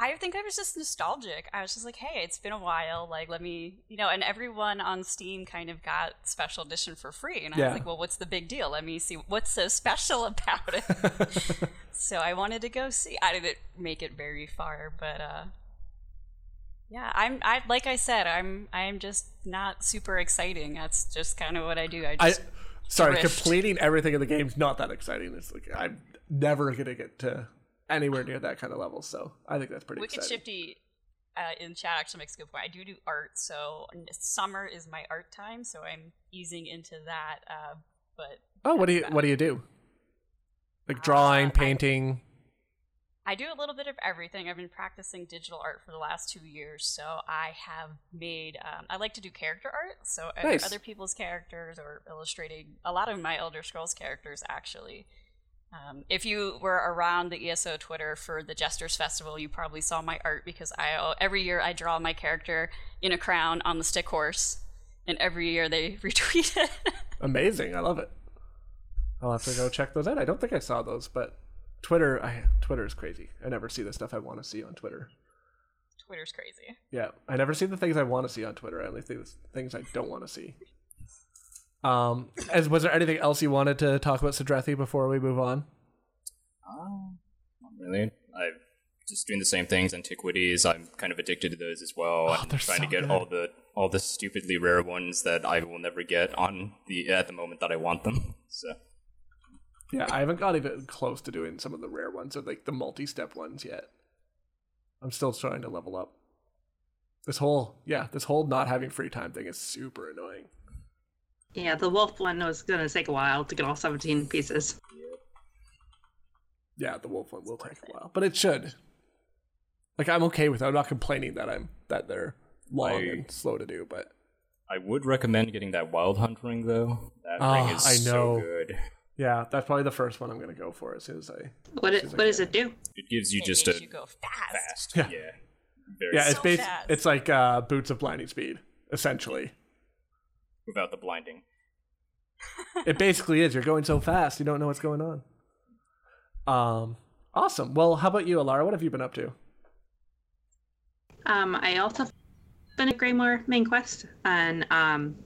I think I was just nostalgic. I was just like, hey, it's been a while. Like, let me, you know, and everyone on Steam kind of got special edition for free. And I yeah. was like, well, what's the big deal? Let me see what's so special about it. so I wanted to go see. I didn't make it very far, but uh, yeah, I'm. I like I said, I'm. I'm just not super exciting. That's just kind of what I do. I just. I, sorry, drift. completing everything in the game's not that exciting. It's like I'm never gonna get to anywhere near that kind of level. So I think that's pretty Wicked exciting. Shifty uh, in chat actually makes a good point. I do do art, so summer is my art time, so I'm easing into that. Uh, but oh, what do you what do you do? Like drawing, uh, painting. I, I do a little bit of everything. I've been practicing digital art for the last two years, so I have made. Um, I like to do character art, so nice. other people's characters or illustrating a lot of my Elder Scrolls characters actually. Um, if you were around the ESO Twitter for the Jesters Festival, you probably saw my art because I every year I draw my character in a crown on the stick horse, and every year they retweet it. Amazing! I love it. I'll have to go check those out. I don't think I saw those, but Twitter, I Twitter is crazy. I never see the stuff I want to see on Twitter. Twitter's crazy. Yeah, I never see the things I want to see on Twitter. I only see the things I don't want to see. Um, as was there anything else you wanted to talk about Sedrethi before we move on? Uh, not really. I'm just doing the same things. Antiquities. I'm kind of addicted to those as well. Oh, I'm trying so to get good. all the all the stupidly rare ones that I will never get on the at the moment that I want them. So Yeah, I haven't got even close to doing some of the rare ones or like the multi-step ones yet. I'm still trying to level up. This whole yeah, this whole not having free time thing is super annoying. Yeah, the wolf one was gonna take a while to get all 17 pieces. Yeah, the wolf one will take a while, but it should. Like I'm okay with it. I'm not complaining that I'm that they're long I- and slow to do, but I would recommend getting that Wild Hunt ring though. That Oh, ring is I know. so good. yeah, that's probably the first one I'm gonna go for as soon as I. What it, She's what like, does it do? It gives you It just makes a you go fast. fast. Yeah. Yeah. Very Yeah, it's So bas- fast. it's like uh, boots of blinding speed, essentially. Without the blinding. it basically is. You're going so fast, you don't know what's going on. Um, awesome. Well, how about you, Alarra? What have you been up to? Um, I also been at Greymoor main quest and um,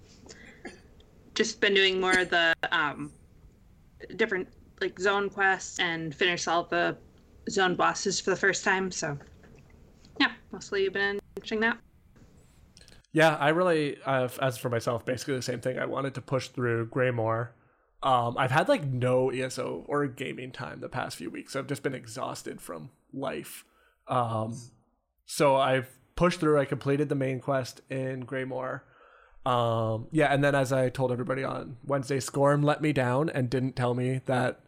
just been doing more of the um, different like zone quests and finished all the zone bosses for the first time. So yeah, mostly been enjoying that. Yeah, I really, uh, as for myself, basically the same thing. I wanted to push through Greymoor. Um, I've had like no ESO or gaming time the past few weeks. I've just been exhausted from life. Um, so I've pushed through. I completed the main quest in Greymoor. Um, yeah, and then as I told everybody on Wednesday, Scorm let me down and didn't tell me that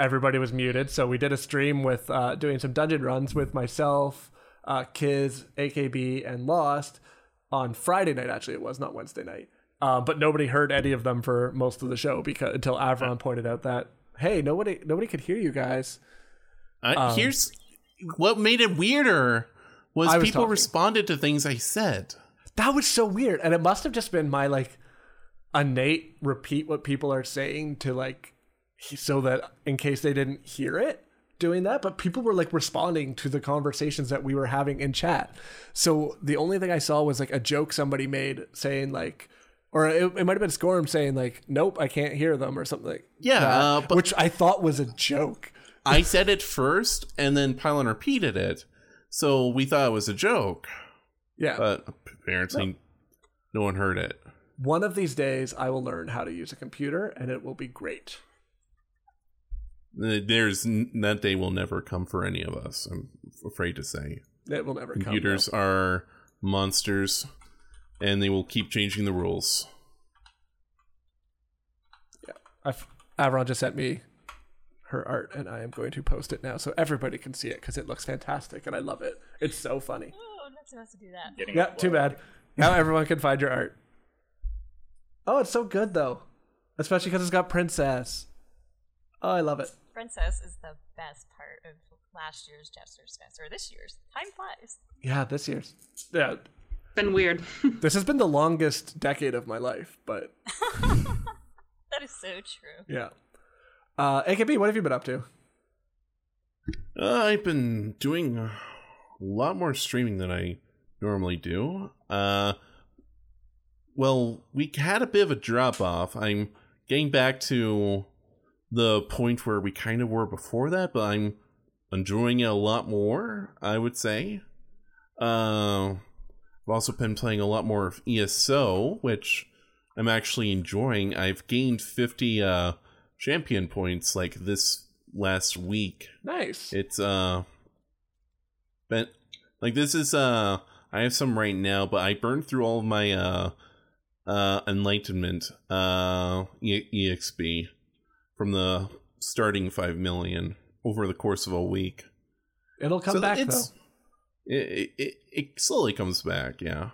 everybody was muted. So we did a stream with uh, doing some dungeon runs with myself, uh, Kiz, AKB, and Lost on Friday night. Actually, it was not Wednesday night. Um, but nobody heard any of them for most of the show because until Avron pointed out that hey, nobody nobody could hear you guys. Uh, Um, here's what made it weirder was, was people talking. responded to things I said. That was so weird, and it must have just been my like innate repeat what people are saying to like so that in case they didn't hear it doing that but people were like responding to the conversations that we were having in chat. So the only thing i saw was like a joke somebody made saying like or it, it might have been scorm saying like nope i can't hear them or something like Yeah, that, uh, but- which i thought was a joke. I said it first, and then Pylawn repeated it, so we thought it was a joke. yeah. But apparently, no. one heard it. one of these days i will learn how to use a computer and it will be great There's that day will never come for any of us. I'm afraid to say. it will never come Computers are monsters, and they will keep changing the rules. I've, Avron just sent me her art, and I am going to post it now so everybody can see it because it looks fantastic and I love it. It's so funny. Oh, I'm not supposed to do that. Getting Yeah, too bad. Now everyone can find your art. Oh, it's so good though, especially because it's got princess. Oh, I love it. Princess is the best part of last year's Jester's Fest, or this year's. Time flies. Yeah, this year's. Yeah, Been weird. this has been the longest decade of my life, but That is so true. yeah. Uh, AKB, what have you been up to? Uh, I've been doing a lot more streaming than I normally do. Uh, well, we had a bit of a drop off. I'm getting back to the point where we kind of were before that, but I'm enjoying it a lot more, I would say. Uh, I've also been playing a lot more of ESO, which I'm actually enjoying. I've gained 50 uh, champion points like this last week. Nice. It's uh but like this is uh I have some right now, but I burned through all of my uh uh enlightenment uh e- exp from the starting 5 million over the course of a week. It'll come So back though. It, it it slowly comes back, yeah.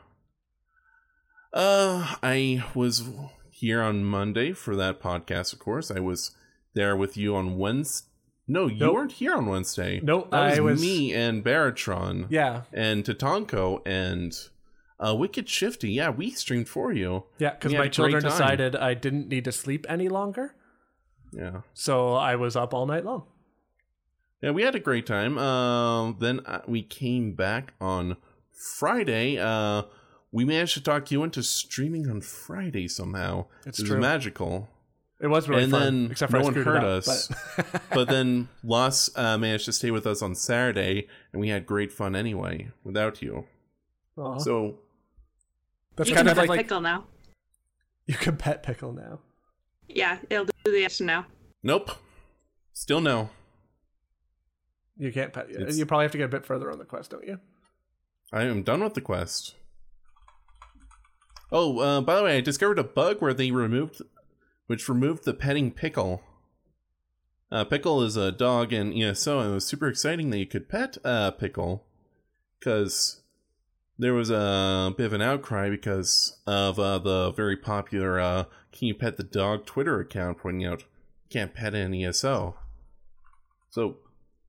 Uh I was here on Monday for that podcast, of course. I was there with you on Wednesday. No, you Nope. weren't here on Wednesday. Nope, that was, I was- me and Baratron Yeah, and Tatanko and uh, Wicked Shifty. Yeah, we streamed for you. yeah, because my children decided I didn't need to sleep any longer, Yeah. so I was up all night long. yeah, we had a great time. Uh, then uh, we came back on Friday. Uh, we managed to talk you into streaming on Friday somehow. It's it was true. magical. It was really and fun, then except for no I one heard up, us. but- but then Loss uh, managed to stay with us on Saturday, and we had great fun anyway without you. Aw. So that's you kind can of pet like pickle now. you can pet pickle now. Yeah, it'll do the action now. nope, still no. You can't pet. It's- You probably have to get a bit further on the quest, don't you? I am done with the quest. Oh, uh, by the way, I discovered a bug where they removed, which removed the petting pickle. Uh, pickle is a dog in ESO, and it was super exciting that you could pet uh, pickle, because there was a bit of an outcry because of uh, the very popular uh, "Can you pet the dog?" Twitter account pointing out can't pet an ESO. So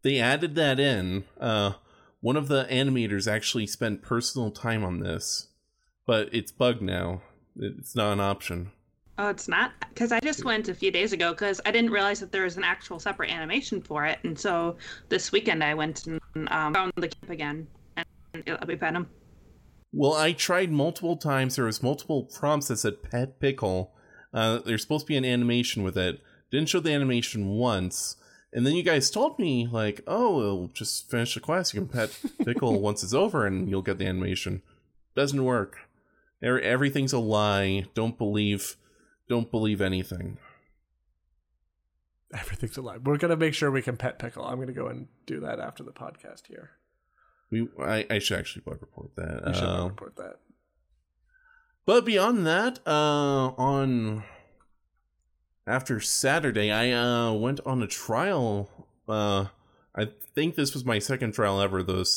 they added that in. Uh, one of the animators actually spent personal time on this, but it's bugged now. It's not an option. Oh, it's not because I just went a few days ago because I didn't realize that there was an actual separate animation for it, and so this weekend I went and um, found the camp again and let me pet him. Well, I tried multiple times. There was multiple prompts that said "pet pickle." Uh, there's supposed to be an animation with it. Didn't show the animation once, and then you guys told me like, "Oh, we'll just finish the quest. You can pet pickle once it's over, and you'll get the animation." Doesn't work. Er- Everything's a lie. Don't believe. Don't believe anything. Everything's alive. We're gonna make sure we can pet pickle. I'm gonna go and do that after the podcast here. We, I, I should actually bug report that. You should Uh, report that. But beyond that, uh, on after Saturday, I uh, went on a trial. Uh, I think this was my second trial ever. The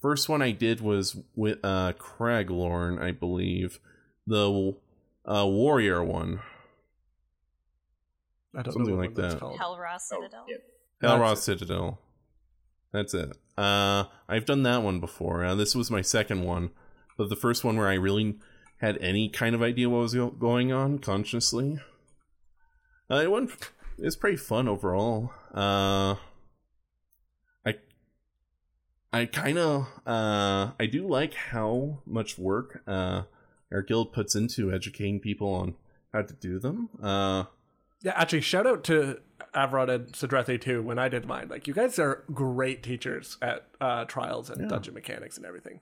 first one I did was with uh, Craglorn, I believe, the uh, warrior one. I don't something know what like that. called. Hel Ra Citadel. Hel Ra That's Citadel. That's it. Uh, I've done that one before. Uh, this was my second one, but the first one where I really had any kind of idea what was go- going on consciously. Uh, it went. It's pretty fun overall. Uh, I. I kind of. Uh, I do like how much work uh, our guild puts into educating people on how to do them. Uh, Yeah, actually, shout out to Avron and Sedrethi too. When I did mine, like you guys are great teachers at uh, trials and Yeah. dungeon mechanics and everything.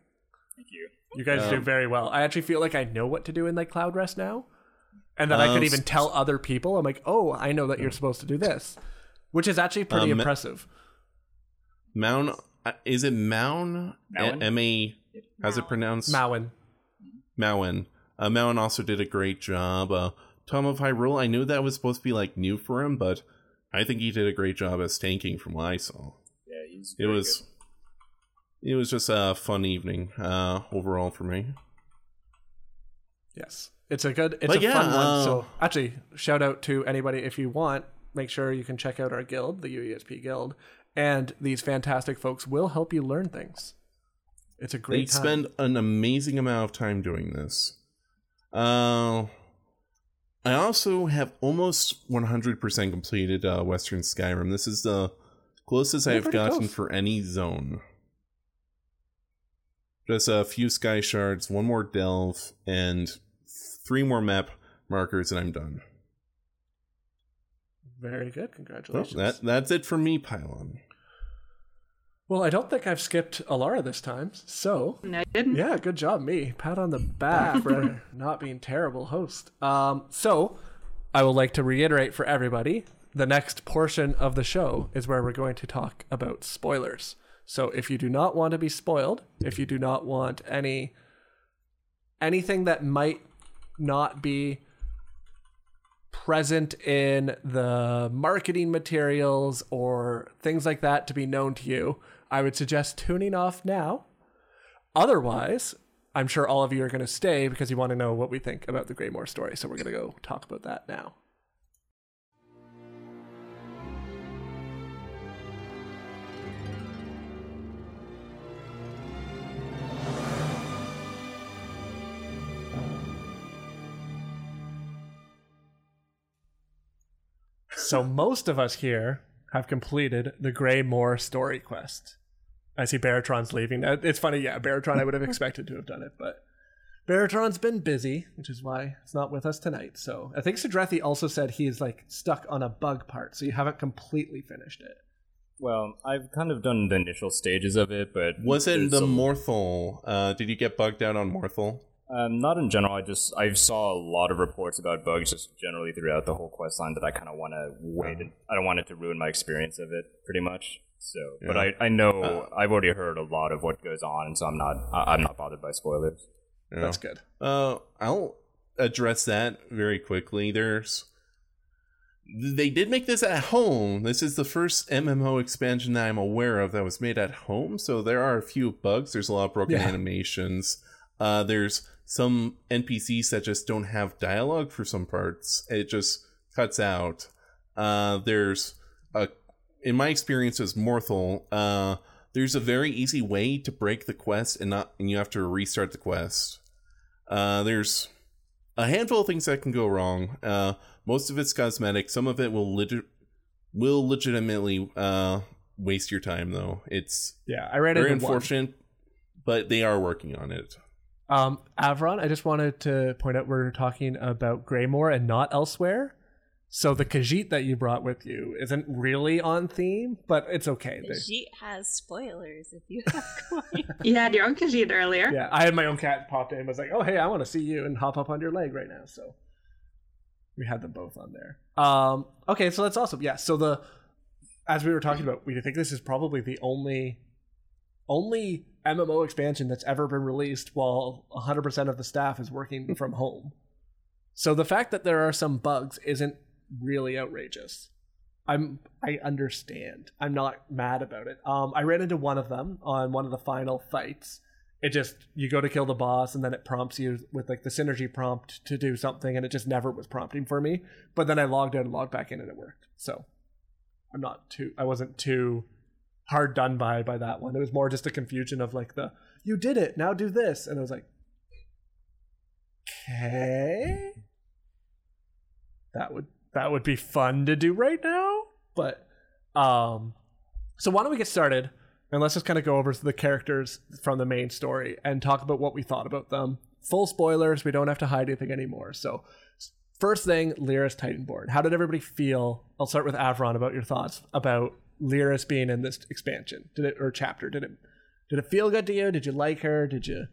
Thank you. You guys do Um, very well. I actually feel like I know what to do in like Cloudrest now, and that I could Um, even tell other people. I'm like, oh, I know that you're supposed to do this, which is actually pretty Um, impressive. Mound uh, is it Mound? M A. How's it pronounced? Mowen. Mowen. Uh, Mowen also did a great job. Uh, Tom of Hyrule. I knew that was supposed to be like new for him, but I think he did a great job as tanking from what I saw. Yeah, he's. It was. good. It was just a fun evening uh, overall for me. Yes, it's a good, it's But a yeah, fun one. uh, So actually, shout out to anybody if you want. Make sure you can check out our guild, the UESP Guild, and these fantastic folks will help you learn things. It's a They great time. spend an amazing amount of time doing this. Uh, I also have almost 100% completed uh, Western Skyrim. This is the closest You're I've gotten close. for any zone. Just a few sky shards, one more delve, and three more map markers, and I'm done. Very good. Well, Congratulations. that that's it for me, Pylawn. Well, I don't think I've skipped Alarra this time. So, No, I didn't. yeah, good job, me. Pat on the back for not being terrible host. Um, so, I would like to reiterate for everybody the next portion of the show is where we're going to talk about spoilers. So, if you do not want to be spoiled, if you do not want any anything that might not be present in the marketing materials or things like that to be known to you, I would suggest tuning off now. Otherwise, I'm sure all of you are going to stay because you want to know what we think about the Greymoor story. So we're going to go talk about that now. So most of us here have completed the Greymoor story quest. I see Baratron's leaving. It's funny, yeah, Baratron I would have expected to have done it, but Baratron's been busy, which is why it's not with us tonight. So I think Sedrethi also said he's like stuck on a bug part, so you haven't completely finished it. Well, I've kind of done the initial stages of it, but Was it the some- Morthal? Uh, did you get bugged out on Morthal? Um, not in general. I just I saw a lot of reports about bugs just generally throughout the whole quest line that I kind of want to wait. and I don't want it to ruin my experience of it, pretty much. So, but I I know Uh. I've already heard a lot of what goes on, and so I'm not I, I'm not bothered by spoilers. Yeah. That's good. Uh, I'll address that very quickly. There's they did make this at home. This is the first MMO expansion that I'm aware of that was made at home. So there are a few bugs. There's a lot of broken Yeah. animations. Uh, there's some NPCs that just don't have dialogue for some parts. It just cuts out. Uh, there's a, in my experience as Morthal, uh, there's a very easy way to break the quest and not, and you have to restart the quest. Uh, there's a handful of things that can go wrong. Uh, most of it's cosmetic. Some of it will legit will legitimately uh waste your time though. It's Yeah, I ran very into one. unfortunate, but they are working on it. Um, Avron, I just wanted to point out we're talking about Greymoor and not Elsweyr. So the Khajiit that you brought with you isn't really on theme, but it's okay. The They- sheet has spoilers if you have coin. You had your own Khajiit earlier. yeah, I had my own cat popped in and was like, "Oh, hey, I want to see you and hop up on your leg right now." So we had them both on there. Um, okay, so that's awesome. Yeah, so the as we were talking about, we think this is probably the only only MMO expansion that's ever been released while 100% of the staff is working from home. So the fact that there are some bugs isn't really outrageous. I'm I understand. I'm not mad about it. Um I ran into one of them on one of the final fights. It just you go to kill the boss and then it prompts you with like the synergy prompt to do something and it just never was prompting for me. But then I logged out and logged back in and it worked. So I'm not too I wasn't too hard done by by that one. It was more just a confusion of like the you did it, now do this. And I was like Okay. That would that would be fun to do right now. But um so why don't we get started and let's just kind of go over the characters from the main story and talk about what we thought about them. Full spoilers, we don't have to hide anything anymore. So first thing, Lyris Titanborn. How did everybody feel? I'll start with Avron about your thoughts about Lyris being in this expansion. Did it or chapter? Did it did it feel good to you? Did you like her? Did you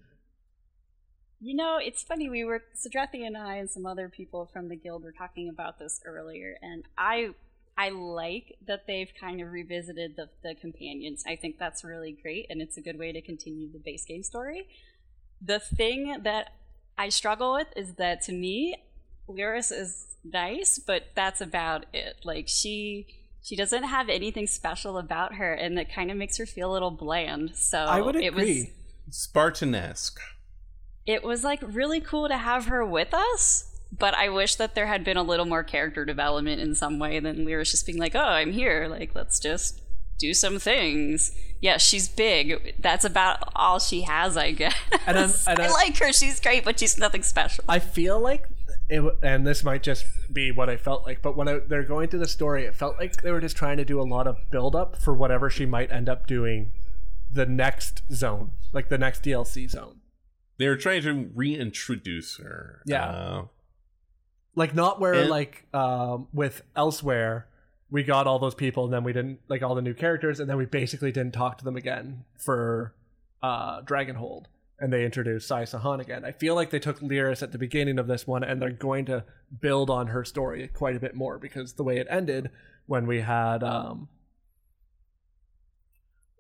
You know, it's funny. We were Sidrethi and I and some other people from the guild were talking about this earlier, and I I like that they've kind of revisited the the companions. I think that's really great, and it's a good way to continue the base game story. The thing that I struggle with is that to me, Lyris is nice, but that's about it. Like she she doesn't have anything special about her, and that kind of makes her feel a little bland. So I would it was agree. Spartanesque. It was like really cool to have her with us but i wish that there had been a little more character development in some way than lyra's just being like oh i'm here. Like let's just do some things. Yeah she's big. That's about all she has i guess. And I'm- and i I- like her. She's great but she's nothing special. I feel like it, and this might just be what I felt like, but when I, they're going through the story, it felt like they were just trying to do a lot of build up for whatever she might end up doing the next zone, like the next DLC zone. They were trying to reintroduce her. Yeah. Uh, Like not where And- like um, with Elsweyr we got all those people and then we didn't like all the new characters and then we basically didn't talk to them again for uh, Dragonhold and they introduced Sai Sahan again. I feel like they took Lyris at the beginning of this one and they're going to build on her story quite a bit more because the way it ended when we had um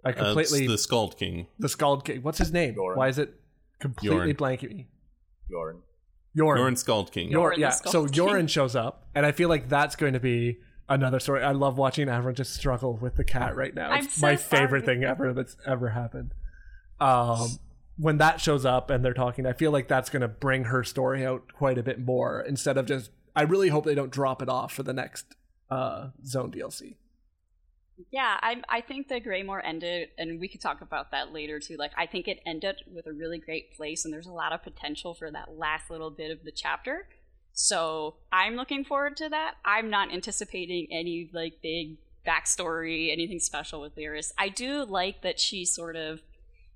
I uh, completely the Skald King. the Skald King. What's his name? Jorunn. Why is it completely Jorunn. blanking me? Jorunn. Jorunn. Jorunn Skald King. Yor- Jorunn the yeah. Skull So King. Jorunn shows up, and I feel like that's going to be another story. I love watching everyone just struggle with the cat right now. I'm It's so my favorite thing ever that's ever happened. Um, when that shows up and they're talking, I feel like that's going to bring her story out quite a bit more instead of just. I really hope they don't drop it off for the next uh, Zone DLC. Yeah, I I think the Greymoor ended, and we could talk about that later too. Like, I think it ended with a really great place, and there's a lot of potential for that last little bit of the chapter. So I'm looking forward to that. I'm not anticipating any like big backstory, anything special with Lyris. I do like that she sort of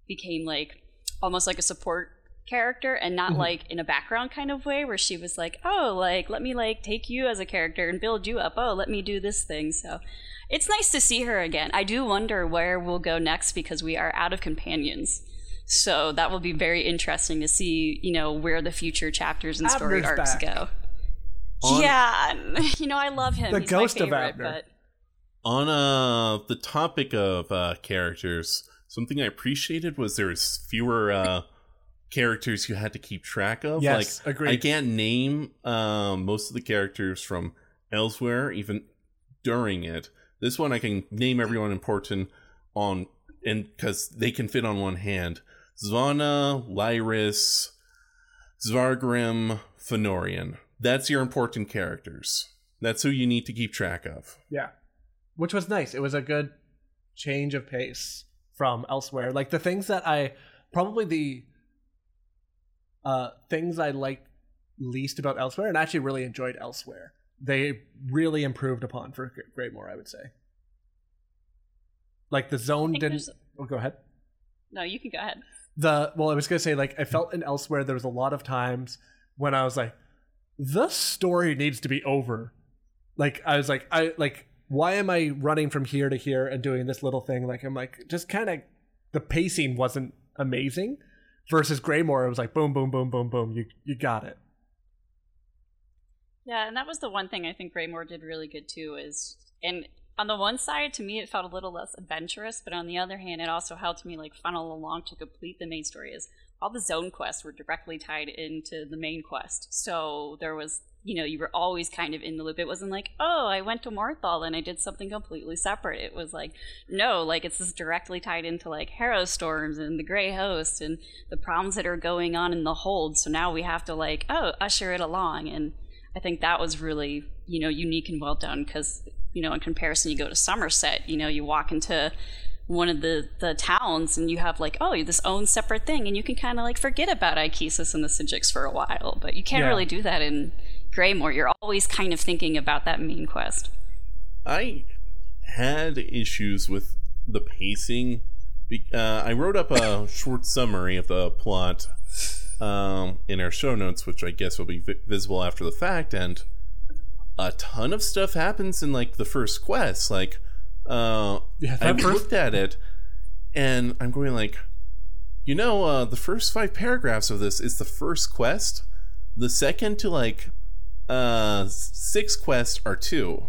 became like almost like a support character and not Mhm. like in a background kind of way where she was like, "Oh, like let me like take you as a character and build you up. Oh, let me do this thing." So it's nice to see her again. I do wonder where we'll go next because we are out of companions. So that will be very interesting to see, you know, where the future chapters and story Abnur's arcs back. go. On- yeah, you know, I love him. The He's ghost my of favorite, Abnur. but On uh the topic of uh characters, something I appreciated was there was fewer uh characters you had to keep track of. Yes, like agreed. I can't name um most of the characters from Elsweyr, even during it. This one I can name everyone important on and because they can fit on one hand. Svana, Lyris, Svargrim, Fennorian. That's your important characters. That's who you need to keep track of. Yeah. Which was nice. It was a good change of pace from Elsweyr. Like the things that I probably the uh things I liked least about Elsweyr and actually really enjoyed Elsweyr. They really improved upon for Gr- Greymoor, I would say. Like the zone didn't Oh, go ahead. no, you can go ahead. the well i was gonna say like i felt in Elsweyr there was a lot of times when i was like the story needs to be over like i was like i like why am i running from here to here and doing this little thing like i'm like just kind of the pacing wasn't amazing versus Greymoor it was like boom boom boom boom boom you you got it Yeah, and that was the one thing I think Greymoor did really good too. Is and on the one side, to me, it felt a little less adventurous, but on the other hand, it also helped me like funnel along to complete the main story. Is all the zone quests were directly tied into the main quest, so there was you know you were always kind of in the loop. It wasn't like oh I went to Morthal and I did something completely separate. It was like no, like it's just directly tied into like Harrow Storms and the Grey Host and the problems that are going on in the hold. So now we have to like oh usher it along and. I think that was really, you know, unique and well done because, you know, in comparison, you go to Summerset, you know, you walk into one of the, the towns and you have like, oh, you this own separate thing, and you can kind of like forget about Iachesis and the Psijics for a while, but you can't Yeah. really do that in Greymoor. You're always kind of thinking about that main quest. I had issues with the pacing. Uh, I wrote up a short summary of the plot um, in our show notes, which I guess will be vi- visible after the fact, and a ton of stuff happens in like the first quest. Like, uh, Yeah, I that first- looked at it, and I'm going like, you know, uh, the first five paragraphs of this is the first quest. The second to like uh, six quests are two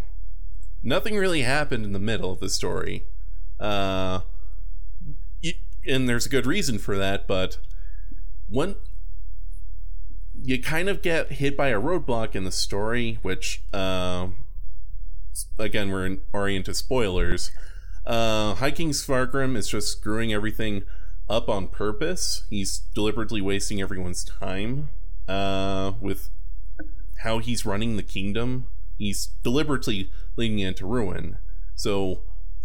nothing really happened in the middle of the story. Uh, and there's a good reason for that, but one, you kind of get hit by a roadblock in the story, which, uh, again, we're in, into spoilers. Uh, Hiking King Svargrim is just screwing everything up on purpose. He's deliberately wasting everyone's time uh, with how he's running the kingdom. He's deliberately leading it into ruin. So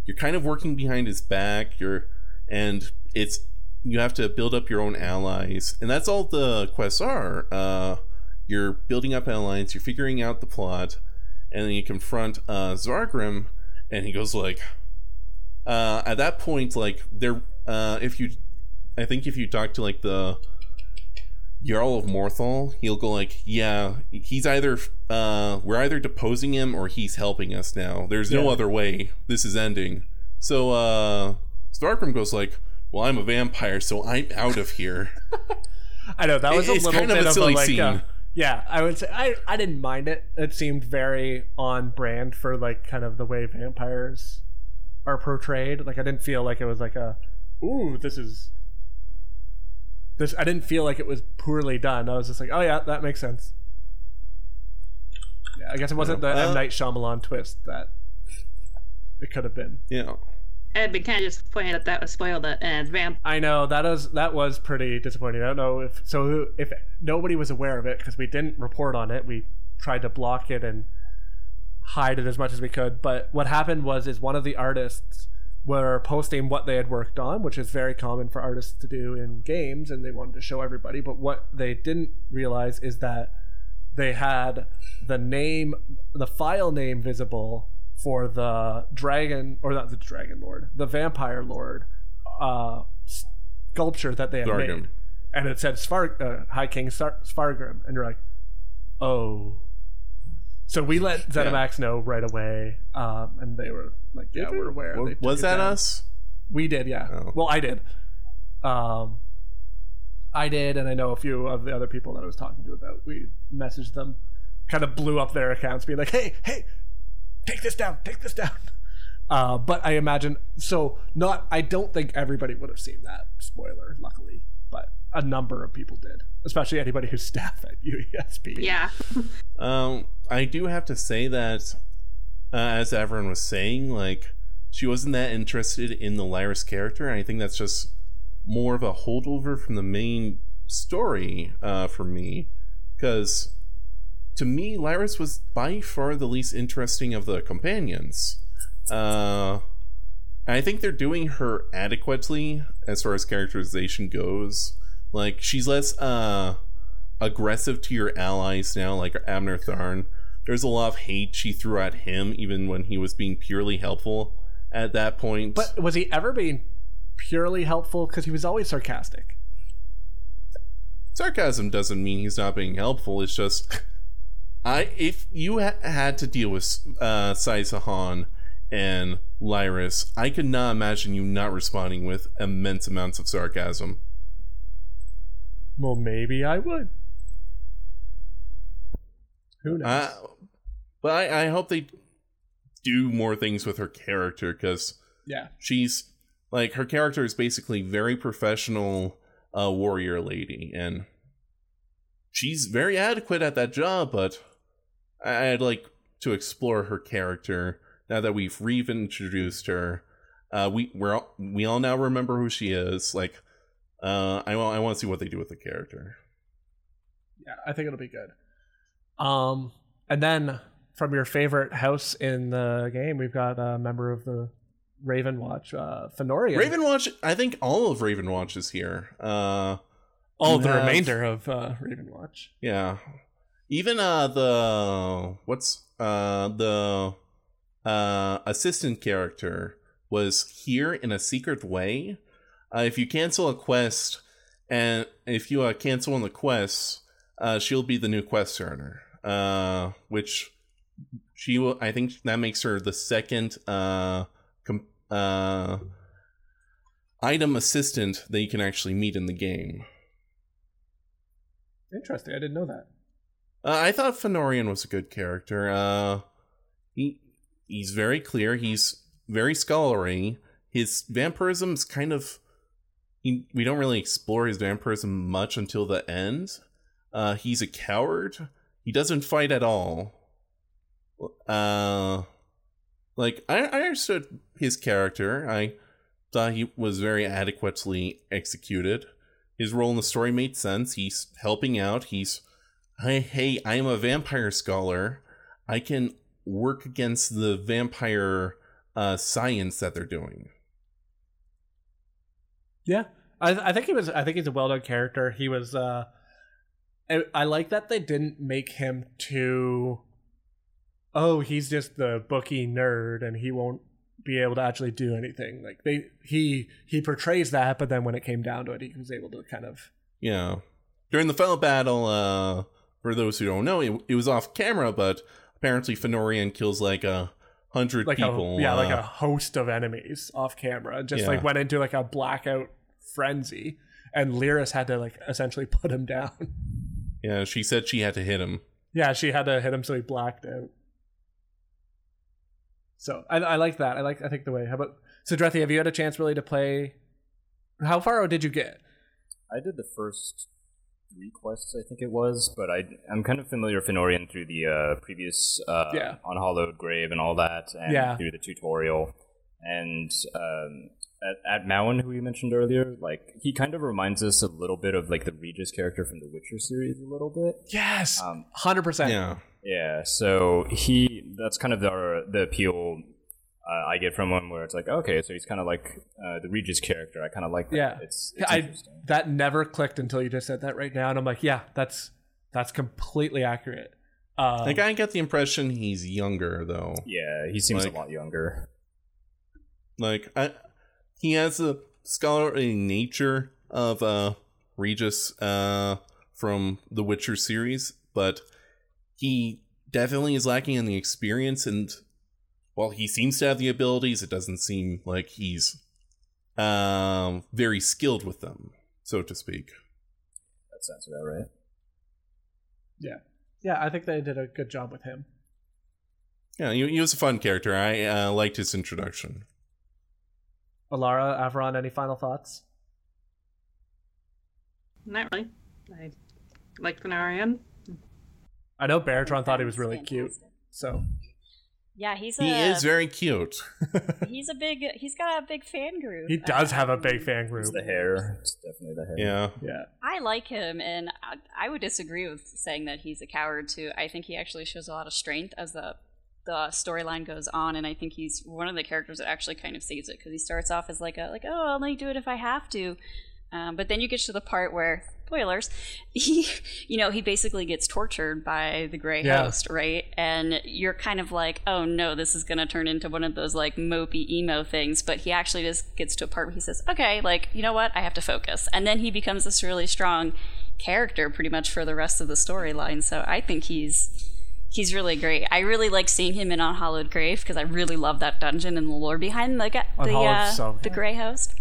you're kind of working behind his back. You're and it's you have to build up your own allies, and that's all the quests are. Uh, you're building up allies. You're figuring out the plot, and then you confront uh, Svargrim, and he goes like, uh, at that point, like there, uh, if you, I think if you talk to like the Jarl of Morthal, he'll go like, "Yeah, he's either uh, we're either deposing him or he's helping us now. There's no Yeah. other way. This is ending." So uh, Svargrim goes like, "Well, I'm a vampire, so I'm out of here." I know that was a little kind of bit a of silly a like scene. uh, yeah I would say I I didn't mind it it seemed very on brand for like kind of the way vampires are portrayed like I didn't feel like it was like a ooh this is this I didn't feel like it was poorly done I was just like oh yeah that makes sense yeah I guess it wasn't the Uh, M Night Shyamalan twist that it could have been yeah. I'd been kind of disappointed that that was spoiled and vamp. I know that was that was pretty disappointing. I don't know if so if nobody was aware of it because we didn't report on it. We tried to block it and hide it as much as we could. But what happened was is one of the artists were posting what they had worked on, which is very common for artists to do in games, and they wanted to show everybody. But what they didn't realize is that they had the name, the file name visible for the dragon or not the dragon lord, the vampire lord uh, sculpture that they had Svargrim. made, and it said Spar- uh, High King Sar- Svargrim, and you're like, oh. So we let ZeniMax know right away, um, and they were like, "Yeah, we're aware." Wa- They took Was it that down. us? We did, yeah. Oh. Well, I did. Um, I did, and I know a few of the other people that I was talking to about. We messaged them, kind of blew up their accounts, being like, "Hey, hey, take this down, take this down." Uh, but I imagine so. Not, I don't think everybody would have seen that spoiler, luckily, but a number of people did, especially anybody who's staff at UESP. Yeah. Um, I do have to say that, uh, as everyone was saying, like she wasn't that interested in the Lyris character. And I think that's just more of a holdover from the main story uh, for me, because to me, Lyris was by far the least interesting of the companions. Uh, I think they're doing her adequately as far as characterization goes. Like she's less uh aggressive to your allies now, like Abnur Tharn. There's a lot of hate she threw at him, even when he was being purely helpful at that point. But was he ever being purely helpful? Because he was always sarcastic. sarcasm doesn't mean he's not being helpful. It's just, I if you ha- had to deal with uh, Sai Sahan and Lyris, I could not imagine you not responding with immense amounts of sarcasm. Well, maybe I would. Who knows? Uh, but I, I hope they do more things with her character because yeah. she's like her character is basically very professional uh, warrior lady and she's very adequate at that job but I- i'd like to explore her character now that we've reintroduced her uh, we we're all, we all now remember who she is like uh, I want I want to see what they do with the character. Yeah, I think it'll be good. Um, and then from your favorite house in the game, we've got a member of the Raven Watch, uh, Fennorian. Ravenwatch, I think all of Ravenwatch is here. Uh, all the have- remainder of uh, Raven Watch. Yeah. Even uh the what's uh the uh assistant character was here in a secret way. Uh, if you cancel a quest and if you uh, cancel on the quest, uh she'll be the new quest earner. Uh which she will I think that makes her the second uh com- uh item assistant that you can actually meet in the game. Interesting. I didn't know that. Uh, I thought Fennorian was a good character. Uh, he he's very clear. He's very scholarly. His vampirism's kind of he, we don't really explore his vampirism much until the end. Uh, he's a coward. He doesn't fight at all. Uh, like I, I understood his character. I thought he was very adequately executed. His role in the story made sense. He's helping out. He's hey, hey, I am a vampire scholar. I can work against the vampire uh, science that they're doing. Yeah, I, I think he was. I think he's a well done character. He was. uh I, I like that they didn't make him too. Oh, he's just the bookie nerd, and he won't be able to actually do anything. Like they, he he portrays that, but then when it came down to it, he was able to kind of. Yeah. During the final battle, uh, for those who don't know, it, it was off camera, but apparently Fennorian kills like a hundred like people. a yeah, like uh, a host of enemies off camera. Just Yeah. like went into like a blackout frenzy, and Lyris had to like essentially put him down. yeah. She said she had to hit him. yeah, she had to hit him so he blacked out. So I, I like that. I like I think the way. How about Sedrethi, have you had a chance really to play? How far did you get? I did the first three quests, I think it was, but I I'm kind of familiar with Fennorian through the uh, previous uh, Yeah. Unhallowed Grave and all that, and Yeah. through the tutorial. And um, at, at Mowen, who you mentioned earlier, like he kind of reminds us a little bit of like the Regis character from the Witcher series, a little bit. Yes, Um, hundred percent. Yeah. Yeah, so he that's kind of the the appeal uh, I get from him, where it's like, okay, so he's kind of like uh, the Regis character. I kind of like that. Yeah. it's, it's I, that never clicked until you just said that right now, and I'm like, yeah, that's that's completely accurate. Um, Like I get the impression he's younger though. Yeah, he seems Like- a lot younger. Like I, he has a scholarly nature of uh Regis uh from the Witcher series, but he definitely is lacking in the experience and while he seems to have the abilities, it doesn't seem like he's um very skilled with them, so to speak. That sounds about right. yeah, Yeah, I think they did a good job with him. Yeah, he, he was a fun character. I uh, liked his introduction. Alarra, Avron, any final thoughts? Not really. I like the Narayan. I know Baratron thought he was That's really cute, so Yeah, he's a He is very cute. he's a big he's got a big fan group. he does have a big fan group. It's the hair. It's definitely the hair. Yeah. Yeah, I like him, and I, I would disagree with saying that he's a coward too. I think he actually shows a lot of strength as the the storyline goes on, and I think he's one of the characters that actually kind of saves it because he starts off as like a like oh I'll only do it if I have to, um, but then you get to the part where spoilers. He you know he basically gets tortured by the gray Yeah. host right? And you're kind of like oh no this is going to turn into one of those like mopey emo things. But he actually just gets to a part where he says okay like you know what? I have to focus. And then he becomes this really strong character pretty much for the rest of the storyline. So i think he's he's really great. I really like seeing him in unhallowed grave because i really love that dungeon and the lore behind the, the, uh, so the gray host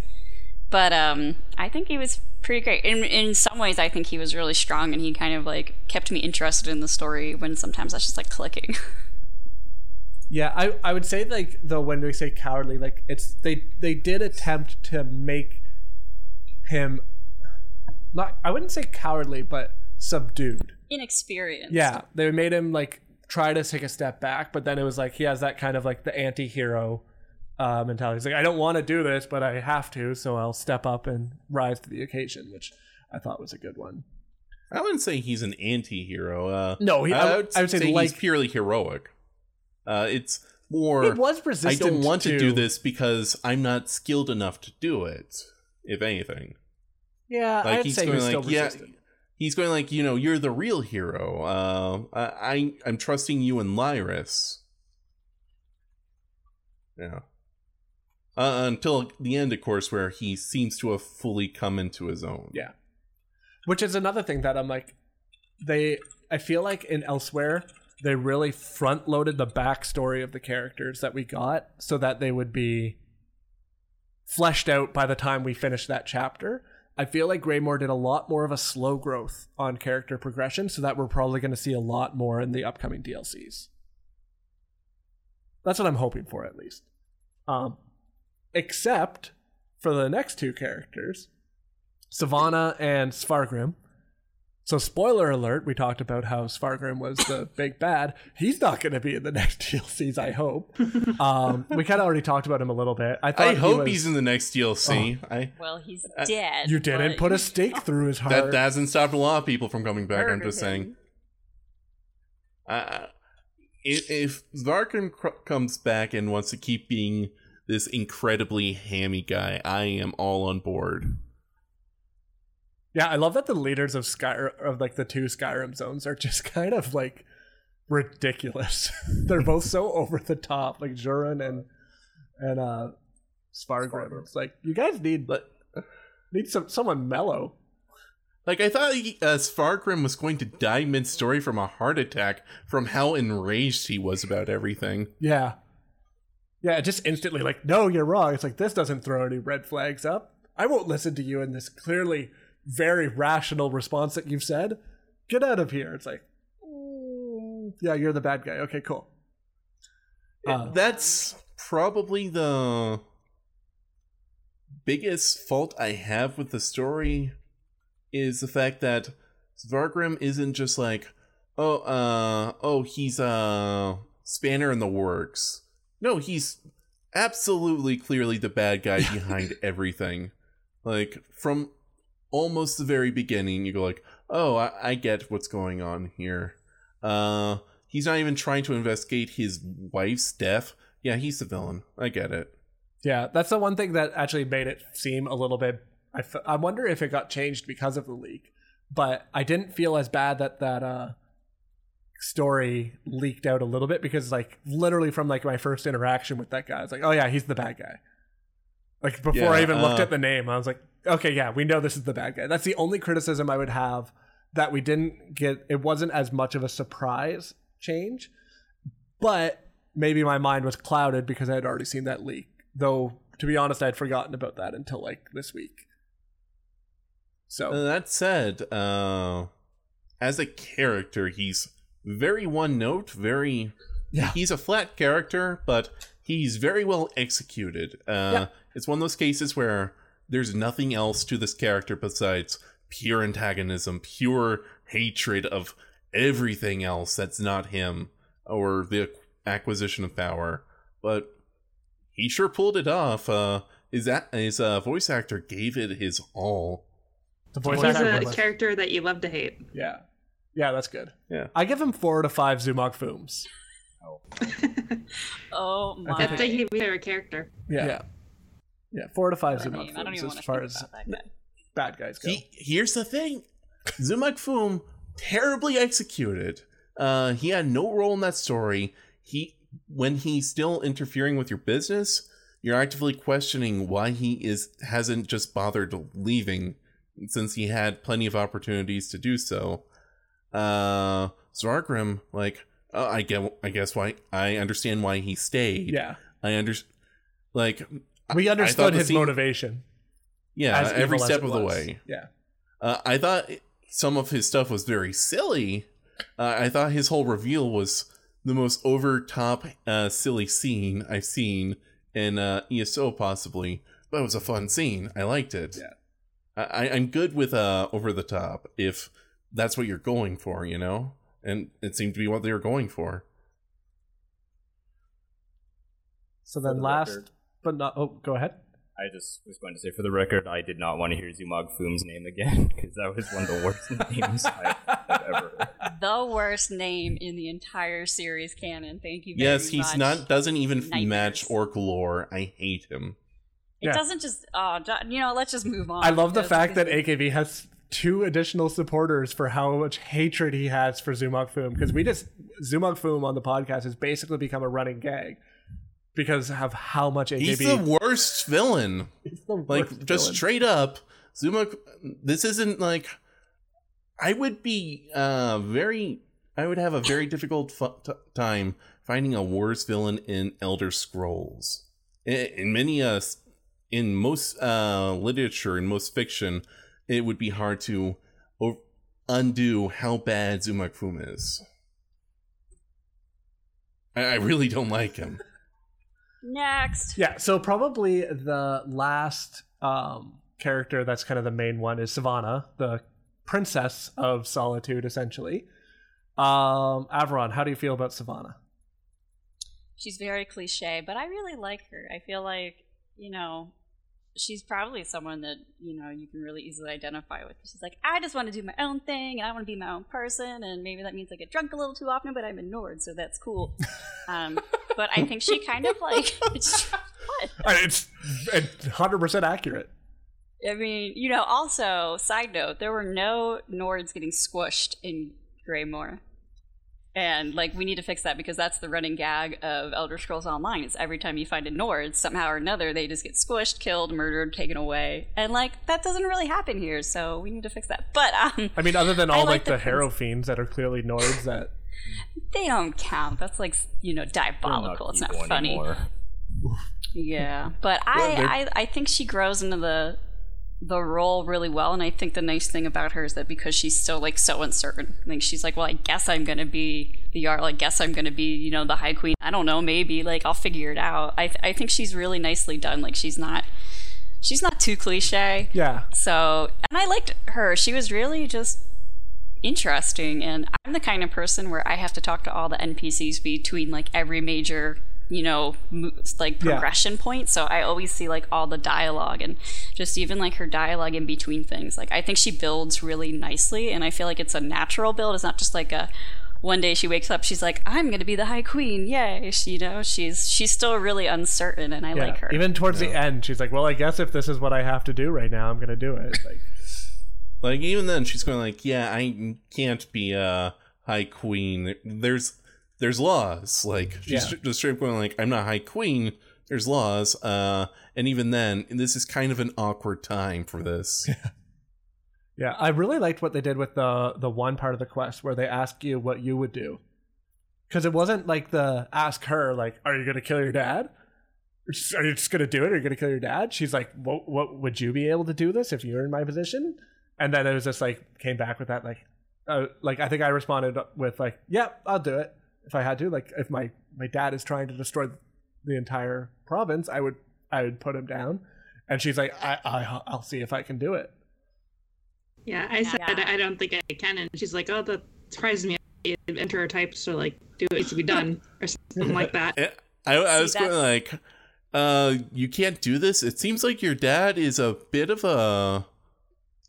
but um, I think he was pretty great. In in some ways, I think he was really strong, and he kind of like kept me interested in the story when sometimes was just like clicking. yeah. I I would say like though when we say cowardly, like it's they they did attempt to make him not I wouldn't say cowardly, but subdued. Inexperienced. Yeah, they made him like try to take a step back, but then it was like he has that kind of like the anti-hero uh, mentality. He's like, I don't want to do this, but I have to, so I'll step up and rise to the occasion, which I thought was a good one. I wouldn't say he's an anti-hero. Uh, No, he, I, would, I would say, he's like purely heroic. Uh, it's more. it was I resistant. don't want to do this because I'm not skilled enough to do it. If anything, Yeah, like I'd he's say going he's like, still yeah, he's going like, you know, you're the real hero. Uh, I, I I'm trusting you and Lyris. Yeah. Uh, until the end, of course, where he seems to have fully come into his own. Yeah. Which is another thing that I'm like, they. I feel like in Elsweyr they really front loaded the backstory of the characters that we got so that they would be fleshed out by the time we finish that chapter. I feel like Greymoor did a lot more of a slow growth on character progression, so that we're probably going to see a lot more in the upcoming DLCs. That's what I'm hoping for, at least. Um, except for the next two characters, Svana and Svargrim. So, spoiler alert, we talked about how Svargrim was the big bad. He's not going to be in the next DLCs, I hope. Um, we kind of already talked about him a little bit. I, thought I he hope was- he's in the next DLC. I Well, he's Uh, dead. You didn't put a stake through his heart. that that hasn't stopped a lot of people from coming back. I'm Murdered just saying. Uh, if, Svargrim cr- comes back and wants to keep being this incredibly hammy guy, I am all on board. Yeah, I love that the leaders of Sky of like the two Skyrim zones are just kind of like ridiculous. They're both so over the top, like Jorunn and and uh Svargrim. It's like you guys need But need some someone mellow. like I thought, he, uh, Svargrim was going to die mid-story from a heart attack from how enraged he was about everything. Yeah. Yeah, just instantly like, no, you're wrong. It's like this doesn't throw any red flags up. I won't listen to you in this clearly very rational response that you've said. Get out of here. It's like, "Mm, yeah, you're the bad guy. Okay, cool. Uh, That's probably the biggest fault I have with the story is the fact that Svargrim isn't just like, oh, uh, oh, he's a spanner in the works. No, he's absolutely clearly the bad guy behind everything. Like from almost the very beginning, you go like, oh, I, I get what's going on here. Uh, he's not even trying to investigate his wife's death. Yeah, he's the villain. I get it. Yeah, that's the one thing that actually made it seem a little bit. I, f- I wonder if it got changed because of the leak, but I didn't feel as bad that that uh, story leaked out a little bit because like literally from like my first interaction with that guy, I was like, oh yeah, he's the bad guy. Like before I Yeah, even looked uh, at the name, I was like, okay, yeah, we know this is the bad guy. That's the only criticism I would have that we didn't get. It wasn't as much of a surprise change, but maybe my mind was clouded because I had already seen that leak. Though to be honest, I had forgotten about that until like this week. So that said, uh, as a character, he's very one note, very. Yeah. He's a flat character, but he's very well executed. Uh, Yeah. It's one of those cases where there's nothing else to this character besides pure antagonism, pure hatred of everything else that's not him or the acquisition of power. But he sure pulled it off. Uh, his a- his uh, voice actor gave it his all. the voice He's actor a was- character that you love to hate. Yeah. Yeah, that's good. Yeah. I give him four to five Zumog Phooms. Oh oh my. God. That's a huge favorite character. Yeah. yeah. four to five What a Zumog name. I don't Fooms as far as guy. bad guys go. He, here's the thing Zumog Phoom, terribly executed. Uh, he had no role in that story. He when he's still interfering with your business, you're actively questioning why he is hasn't just bothered leaving since he had plenty of opportunities to do so. Uh Svargrim, like uh, I get I guess why I understand why he stayed. yeah. I understand like We understood his scene- motivation. yeah, every step of the way. Yeah. Uh, I thought some of his stuff was very silly. Uh, I thought his whole reveal was the most over top uh, silly scene I've seen in uh, ESO, possibly. But it was a fun scene. I liked it. Yeah. I, I'm good with uh, over the top if that's what you're going for, you know? And it seemed to be what they were going for. So then the last record. but not oh go ahead. I just was going to say, for the record, I did not want to hear Zumog Phoom's name again because that was one of the worst names I've, I've ever heard. The worst name in the entire series canon. Thank you. Very yes, he's much. not, doesn't even Nightmares. match Oracle lore. I hate him. It Yeah. doesn't just. Oh, Jo- you know. Let's just move on. I love the fact that this- AKB has two additional supporters for how much hatred he has for Zumog Phoom because we just Zumog Phoom on the podcast has basically become a running gag because of how much AKB He's the worst villain. He's the like worst just straight up zuma this isn't like i would be uh very i would have a very difficult fu- t- time finding a worse villain in elder scrolls in, in many uh in most uh literature in most fiction it would be hard to undo how bad Zumog Phoom is I, I really don't like him next. Yeah, so probably the last um, character that's kind of the main one is Svana, the princess of solitude, essentially. Um, Avron, how do you feel about Svana? She's very cliche, but I really like her. I feel like you know. She's probably someone that you know you can really easily identify with. She's like, I just want to do my own thing, and I want to be my own person, and maybe that means I get drunk a little too often, but I'm a Nord, so that's cool. Um, but I think she kind of like what? Uh, It's it's 100% accurate. I mean, you know, also, side note, there were no Nords getting squished in Greymoor. And, like, we need to fix that because that's the running gag of Elder Scrolls Online. It's every time you find a Nord, somehow or another, they just get squished, killed, murdered, taken away. And, like, that doesn't really happen here, so we need to fix that. But, um, I mean, other than all like like the the Harrow fiends that are clearly Nords that they don't count. That's, like, you know, They're diabolical. It's not funny. Yeah, but I, I I think she grows into the the role really well, and I think the nice thing about her is that because she's still like so uncertain, like she's like, well, I guess I'm gonna be the Jarl. I guess I'm gonna be you know the High Queen. I don't know, maybe like I'll figure it out. I th- I think she's really nicely done. Like she's not she's not too cliche. yeah. So, and I liked her. She was really just interesting. And I'm the kind of person where I have to talk to all the NPCs between like every major, you know, mo- like Yeah. progression point. So I always see like all the dialogue and just even like her dialogue in between things. Like I think she builds really nicely. And I feel like it's a natural build. It's not just like a, one day she wakes up, she's like, "I'm gonna be the High Queen, yay!" She, you know, she's she's still really uncertain, and I yeah. like her. Even towards the end, she's like, well, I guess if this is what I have to do right now, I'm going to do it. Like, Like even then, she's going like, "Yeah, I can't be a High Queen. There's there's laws. Like she's Yeah. just straight up going like, I'm not High Queen. There's laws. Uh, and even then, this is kind of an awkward time for this. Yeah, I really liked what they did with the the one part of the quest where they ask you what you would do, because it wasn't like the ask her like, "Are you gonna kill your dad? Are you just gonna do it? Are you gonna kill your dad?" She's like, "What? What would you be able to do this if you were in my position?" And then it was just like came back with that like, uh, like I think I responded with like, "Yeah, I'll do it if I had to. Like if my my dad is trying to destroy the entire province, I would I would put him down." And she's like, "I, I I'll see if I can do it." Yeah, I said Yeah. I don't think I can, and she's like, "Oh, that surprises me." Enter her types to like do what needs to be done or something like that. I, I was going like, uh, you can't do this. It seems like your dad is a bit of a,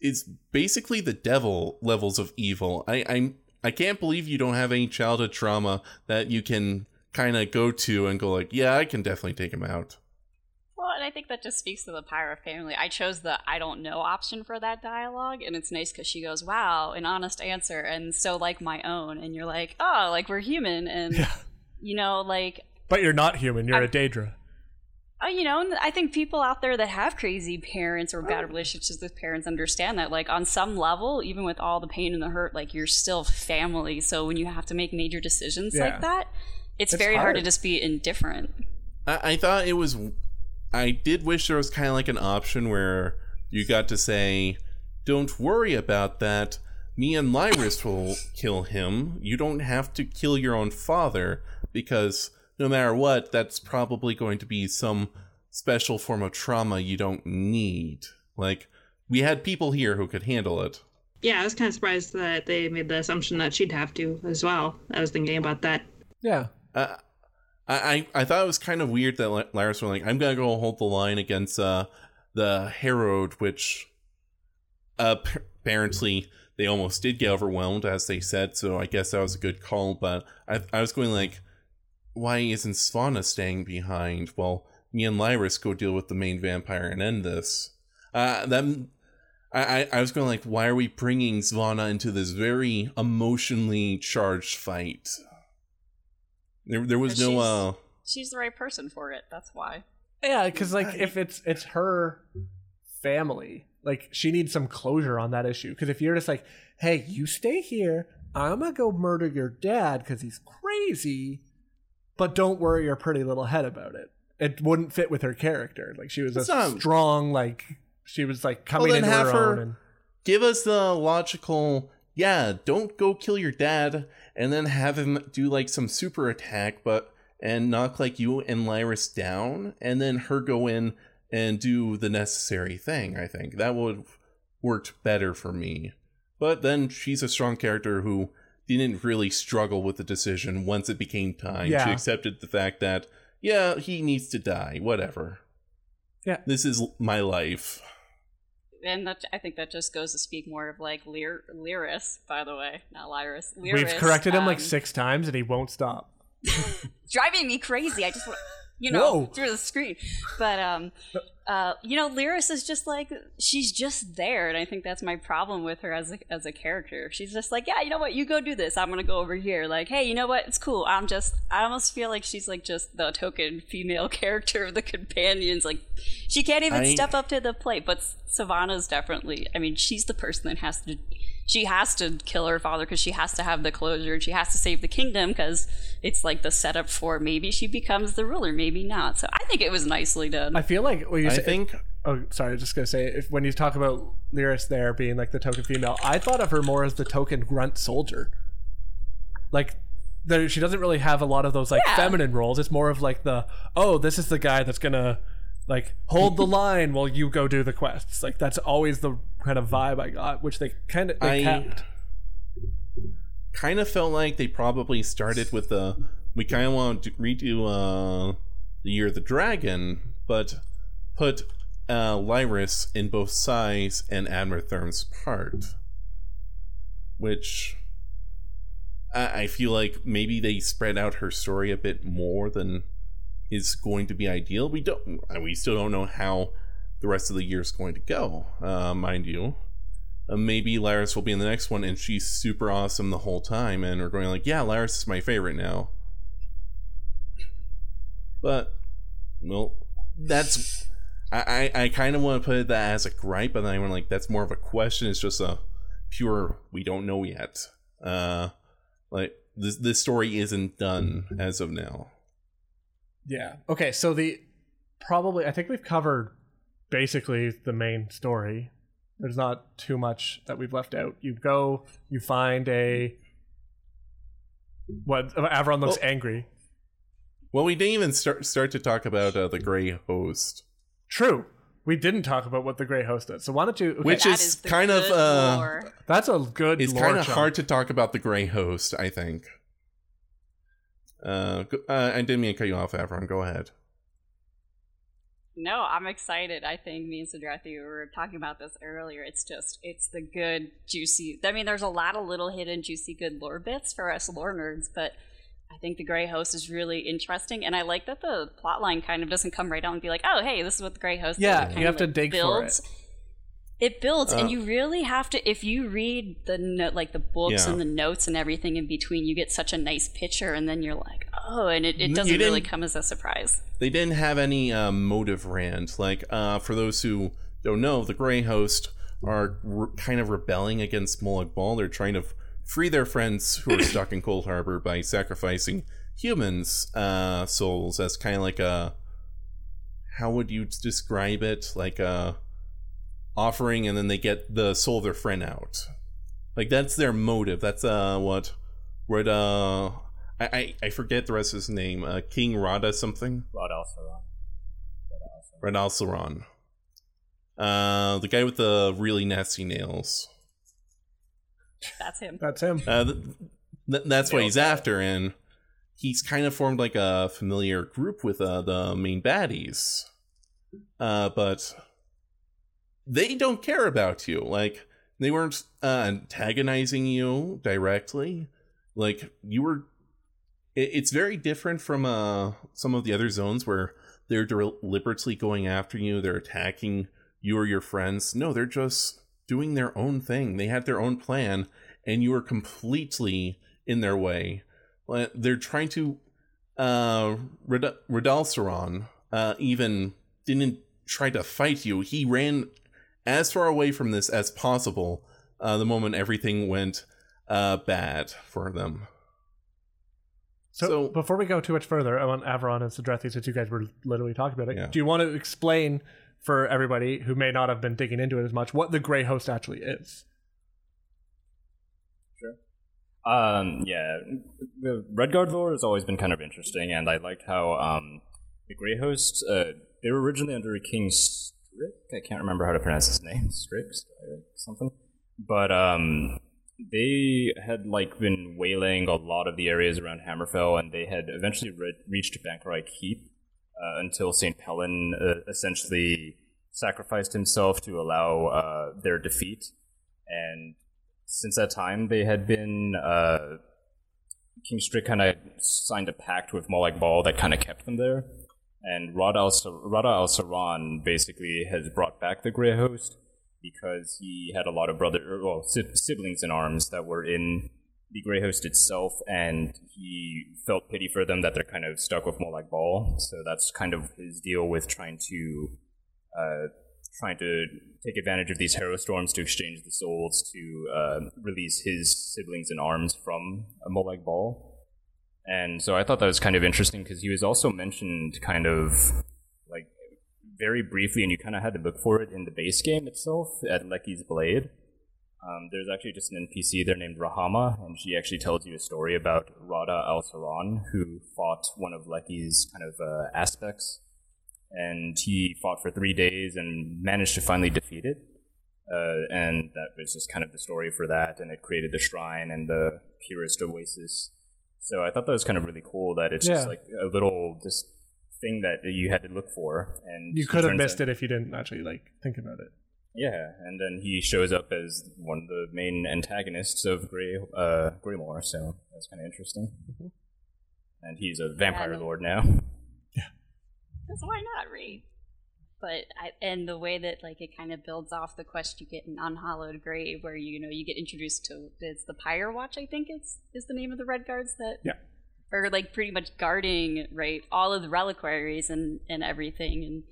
is basically the devil levels of evil. I I'm I can't believe you don't have any childhood trauma that you can kind of go to and go like, yeah, I can definitely take him out. Well, and I think that just speaks to the Pyra family. I chose the I don't know option for that dialogue, and it's nice because she goes, "Wow, an honest answer," and so like my own, and you're like, "Oh, like we're human," and Yeah. you know, like But you're not human. You're I- a Daedra. Oh, you know, and I think people out there that have crazy parents or oh. bad relationships with parents understand that, like on some level, even with all the pain and the hurt, like you're still family. So when you have to make major decisions Yeah. like that, it's, It's very hard. to just be indifferent. I, I thought it was. I did wish there was kind of like an option where you got to say, "Don't worry about that. Me and Lyris will kill him. You don't have to kill your own father because no matter what, that's probably going to be some special form of trauma you don't need." Like we had people here who could handle it. Yeah, I was kind of surprised that they made the assumption that she'd have to as well. I was thinking about that. Yeah. Uh, I, I I thought it was kind of weird that Ly- Lyris were like, I'm gonna go hold the line against uh, the Herod, which uh, apparently they almost did get overwhelmed, as they said. So I guess that was a good call. But I I was going like, why isn't Svana staying behind? Well, me and Lyris go deal with the main vampire and end this. Uh, then I, I, I was going like, why are we bringing Svana into this very emotionally charged fight? There, there was no. she's- Uh, She's the right person for it. That's why. Yeah, because like if it's it's her family, like she needs some closure on that issue. Because if you're just like, hey, you stay here, I'm gonna go murder your dad because he's crazy, but don't worry your pretty little head about it. It wouldn't fit with her character. Like she was a not- strong, like she was like coming then into her, her- own. And, give us the logical. Yeah, don't go kill your dad, and then have him do like some super attack, but and knock like you and Lyris down, and then her go in and do the necessary thing. I think that would worked better for me. But then she's a strong character who didn't really struggle with the decision once it became time. Yeah. She accepted the fact that yeah, he needs to die. Whatever. Yeah. This is my life. and that I think that just goes to speak more of like Lyr- Lyris, by the way, not Lyris. Lyris, we've corrected him like um, six times and he won't stop. driving me crazy. I just want, you know, Whoa. through the screen. But um, uh, you know, Lyris is just like she's just there, and I think that's my problem with her as a as a character. She's just like, yeah, you know what, you go do this. I'm gonna go over here. Like, hey, you know what, it's cool. I'm just, I almost feel like she's like just the token female character of the companions. Like, she can't even I- step up to the plate. But Svana's definitely. I mean, she's the person that has to. She has to kill her father because she has to have the closure. and She has to save the kingdom because it's like the setup for maybe she becomes the ruler, maybe not. So I think it was nicely done. I feel like when you I say, think Oh, sorry. I was just gonna say if when you talk about Lyris there being like the token female, I thought of her more as the token grunt soldier. Like, there, she doesn't really have a lot of those like Yeah. feminine roles. It's more of like the oh, this is the guy that's gonna like hold the line while you go do the quests. Like that's always the kind of vibe I got, which they kind of they I- kept. kind of felt like they probably started with the we kind of want to redo uh the year of the dragon but put uh lyris in both Sai's and Abnur Tharn's part which I, I feel like maybe they spread out her story a bit more than is going to be ideal we don't we still don't know how the rest of the year is going to go uh mind you uh, maybe Laris will be in the next one, and she's super awesome the whole time, and we're going like, yeah, Laris is my favorite now. But, well, that's I I, I kind of want to put that as a gripe, but then I want like that's more of a question. It's just a pure we don't know yet. Uh, like this this story isn't done as of now. Yeah. Okay, so the probably I think we've covered basically the main story. There's not too much that we've left out. You go, you find a what Avron looks Well- angry. Well, we didn't even start start to talk about uh, the Gray Host, True. We didn't talk about what the Grey Host does. So why don't you okay, Which is, the kind of, uh, lore. that's a good it's kind of hard to talk about the Gray Host. I think. Uh, go- uh, I didn't mean to cut you off, Avron. Go ahead. No, I'm excited. I think me and Sedrethi were talking about this earlier. It's just, it's the good, juicy. I mean, there's a lot of little hidden, juicy, good lore bits for us lore nerds, but I think the Grey Host is really interesting, and I like that the plotline kind of doesn't come right out and be like, "Oh, hey, this is what the Grey Host." Yeah. It you have to dig for builds. It builds, Uh, and you really have to. If you read the no, like the books Yeah. and the notes and everything in between, you get such a nice picture, and then you're like, "Oh," and it, it doesn't really come as a surprise. they didn't have any uh, motive rand like uh, for those who don't know the gray host are re- kind of rebelling against Molag Bal They're trying to f- free their friends who are stuck in Coldharbour by sacrificing humans' uh, souls as kind of like a how would you describe it? Like a offering, and then they get the soul of their friend out. Like that's their motive. That's uh what what uh I I, I forget the rest of his name. Uh, King Rada something. Rod Alceron. Red Alceron. Uh, the guy with the really nasty nails. That's him. That's him. Uh, th- th- that's what he's after, and he's kind of formed like a familiar group with uh, the main baddies. Uh, but they don't care about you. Like they weren't uh, antagonizing you directly. Like you were. It, it's very different from uh some of the other zones where they're deliberately going after you. They're attacking you or your friends. No, they're just doing their own thing. They had their own plan, and you are completely in their way. They're trying to. Uh, Red- Redalceron uh, even didn't try to fight you. He ran as far away from this as possible uh, the moment everything went uh, bad for them. So, So- before we go too much further, I want Avron and Sedrethi, since you guys were literally talking about it, Yeah. do you want to explain for everybody who may not have been digging into it as much what the Grey Host actually is? Um, yeah, the Redguard lore has always been kind of interesting, and I liked how um, the Grey Host uh, they were originally under King Strick. I can't remember how to pronounce his name, Strick uh, something, but um, they had like been waylaying a lot of the areas around Hammerfell, and they had eventually re- reached Bangkorai Keep uh, until Saint Pelin uh, essentially sacrificed himself to allow uh, their defeat, and since that time, they had been uh, King Strick kind of signed a pact with Molag Bal that kind of kept them there, and Rada Al Saran basically has brought back the Grey Host because he had a lot of brother, well, si- siblings in arms that were in the Grey Host itself, and he felt pity for them that they're kind of stuck with Molag Bal. So that's kind of his deal with trying to uh, trying to take advantage of these Harrowstorms to exchange the souls to uh, release his siblings in arms from a Molag Bal. And so I thought that was kind of interesting because he was also mentioned kind of like very briefly, and you kind of had to look for it in the base game itself at Leki's Blade. Um, there's actually just an NPC there named Rahama, and she actually tells you a story about Rada Al Saran, who fought one of Leki's kind of uh, aspects and he fought for three days and managed to finally defeat it. Uh, and that was just kind of the story for that, and it created the shrine and the purest oasis. So I thought that was kind of really cool that it's Yeah. just like a little just thing that you had to look for, and You could have turns missed out- it if you didn't actually like think about it. Yeah, and then he shows up as one of the main antagonists of Grey uh, Greymoor, so that's kind of interesting. And he's a vampire Yeah, lord now. Yeah. Because why not read? But I, and the way that like it kind of builds off the quest you get in Unhallowed Grave, where you know you get introduced to it's the Pyre Watch, I think it's is the name of the Red Guards that Yeah. are like pretty much guarding right all of the reliquaries and and everything and.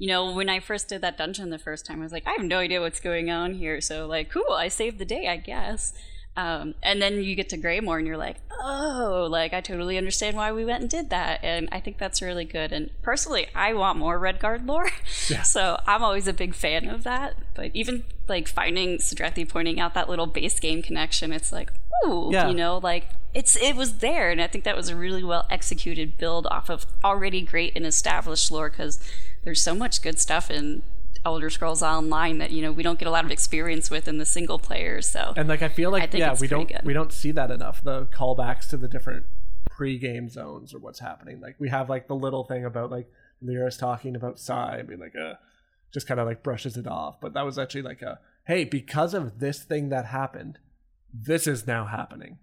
You know, when I first did that dungeon the first time, I was like, I have no idea what's going on here. So, like, cool, I saved the day, I guess. Um, and then you get to Greymoor and you're like, oh, like I totally understand why we went and did that. And I think that's really good. And personally, I want more Redguard lore. Yeah. so I'm always a big fan of that. But even like finding Sedrethi pointing out that little base game connection, it's like, ooh, Yeah. you know, like it's it was there. And I think that was a really well executed build off of already great and established lore because there's so much good stuff in Elder Scrolls Online that you know we don't get a lot of experience with in the single player. So And like I feel like I yeah, we don't good. we don't see that enough. The callbacks to the different pre-game zones or what's happening. Like we have like the little thing about like Lyra's talking about Sai being like a just kind of like brushes it off. But that was actually like a hey, because of this thing that happened, this is now happening.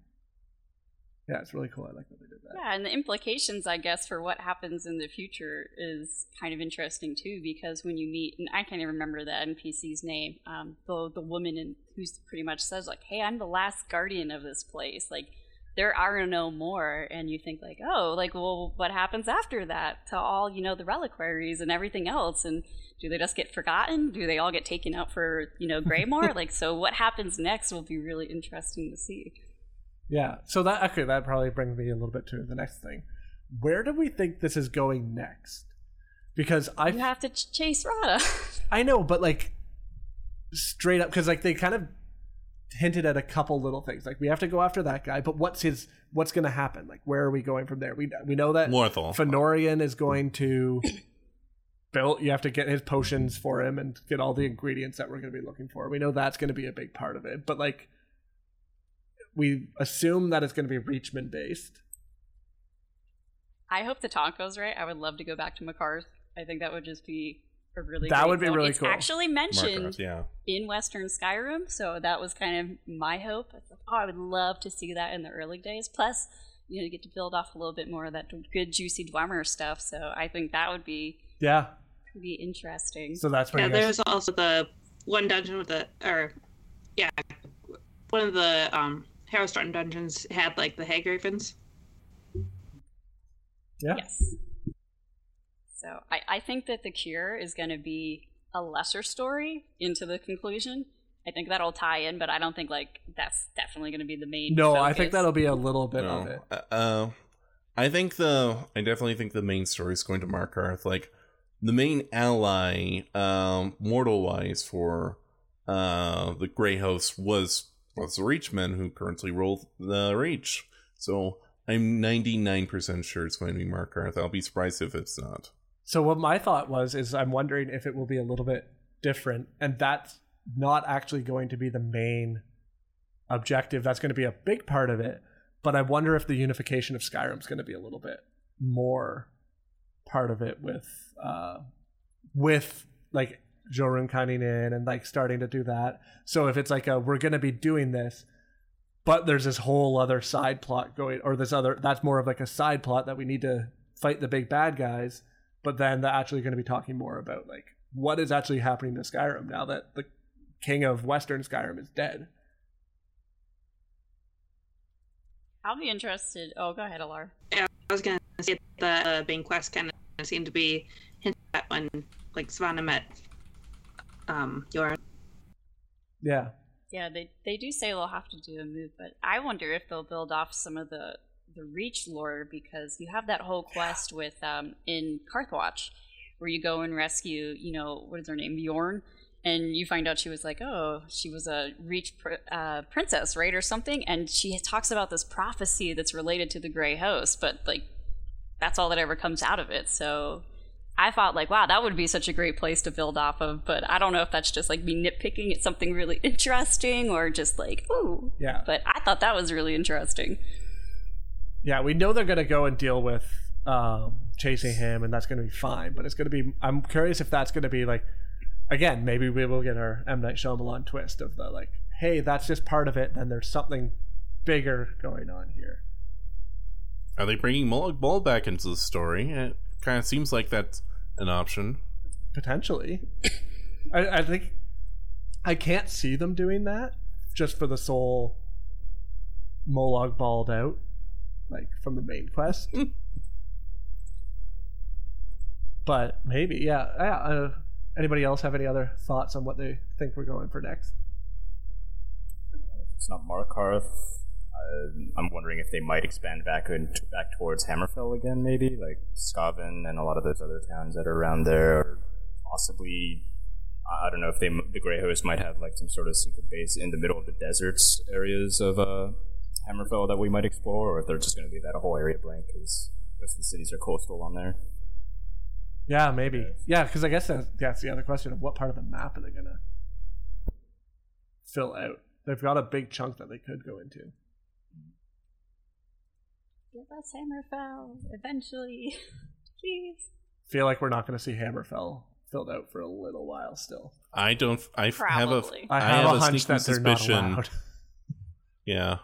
Yeah, it's really cool. I like that they did that. Yeah, and the implications, I guess, for what happens in the future is kind of interesting too, because when you meet, and I can't even remember the NPC's name, um, the the woman in, who's pretty much says like, "Hey, I'm the last guardian of this place. Like, there are no more." And you think like, "Oh, like, well, what happens after that to all you know the reliquaries and everything else?" And do they just get forgotten? Do they all get taken out for you know Greymoor? like, so what happens next will be really interesting to see. Yeah. So that okay, that probably brings me a little bit to the next thing. Where do we think this is going next? Because I You have to ch- chase Rada. I know, but like straight up because like they kind of hinted at a couple little things. Like we have to go after that guy, but what's his what's going to happen? Like where are we going from there? We we know that Morthal. Fennorian is going to build. You have to get his potions for him and get all the ingredients that we're going to be looking for. We know that's going to be a big part of it, but like we assume that it's going to be Reachman based. I hope the talk goes right. I would love to go back to Markarth. I think that would just be a really That great would be build. really it's cool. actually mentioned Markarth, yeah. in Western Skyrim, so that was kind of my hope. I thought, oh, I would love to see that in the early days. Plus, you know, you get to build off a little bit more of that good juicy Dwemer stuff. So I think that would be Yeah. be interesting. So that's where Yeah, you guys- there's also the one dungeon with the or yeah, one of the um Harrowstorm dungeons had like the hag ravens. yeah. Yes. So I, I think that the cure is going to be a lesser story into the conclusion. I think that'll tie in, but I don't think like that's definitely going to be the main. No, I think that'll be a little bit of it. Uh, uh, I think the I definitely think the main story is going to Markarth. Like the main ally, um, mortal wise for uh the Grey Host was was the Reach men who currently rule the Reach. So I'm 99% sure it's going to be Markarth. I'll be surprised if it's not. So what my thought was is I'm wondering if it will be a little bit different, and that's not actually going to be the main objective. That's going to be a big part of it, but I wonder if the unification of Skyrim is going to be a little bit more part of it with uh, with like Jorunn coming in and like starting to do that. So if it's like a we're going to be doing this, but there's this whole other side plot going, or this other that's more of like a side plot that we need to fight the big bad guys but then they're actually going to be talking more about like what is actually happening to Skyrim now that the king of Western Skyrim is dead. I'll be interested. Oh, go ahead, Alar. Yeah, I was gonna say the uh, main quest kind of seemed to be hinted at when like Svana met um your Yeah, Yeah, they they do say they'll have to do a move, but I wonder if they'll build off some of the the Reach lore because you have that whole quest with um in Karthwatch where you go and rescue, you know, what is her name, Bjorn, and you find out she was like, oh, she was a Reach pr- uh, princess, right, or something, and she talks about this prophecy that's related to the Grey Host, but like that's all that ever comes out of it. So I thought like, wow, that would be such a great place to build off of, but I don't know if that's just like me nitpicking at something really interesting or just like, ooh. yeah, But I thought that was really interesting. yeah. We know they're going to go and deal with um, chasing him, and that's going to be fine. But it's going to be. I'm curious if that's going to be like, again, maybe we will get our M Night Shyamalan twist of the like, hey, that's just part of it. Then there's something bigger going on here. Are they bringing Molag Bal back into the story? It kind of seems like that's an option. potentially. I, I think I can't see them doing that just for the sole Molag balled out, like from the main quest. but maybe, yeah. yeah uh, anybody else have any other thoughts on what they think we're going for next? It's not Markarth. Uh, I'm wondering if they might expand back in, back towards Hammerfell again, maybe like Skaven and a lot of those other towns that are around there, or possibly I don't know if they the Grey Host might have like some sort of secret base in the middle of the deserts areas of uh, Hammerfell that we might explore, or if they're just going to leave that whole area blank because most of the cities are coastal on there. Yeah, maybe. Yeah, because I guess that's, that's the other question of what part of the map are they gonna fill out? They've got a big chunk that they could go into. Give us Hammerfell eventually, please. Feel like we're not going to see Hammerfell filled out for a little while still. I don't. I f- have a. Probably. I have, a, hunch sneaking that they're not suspicion. allowed. Yeah.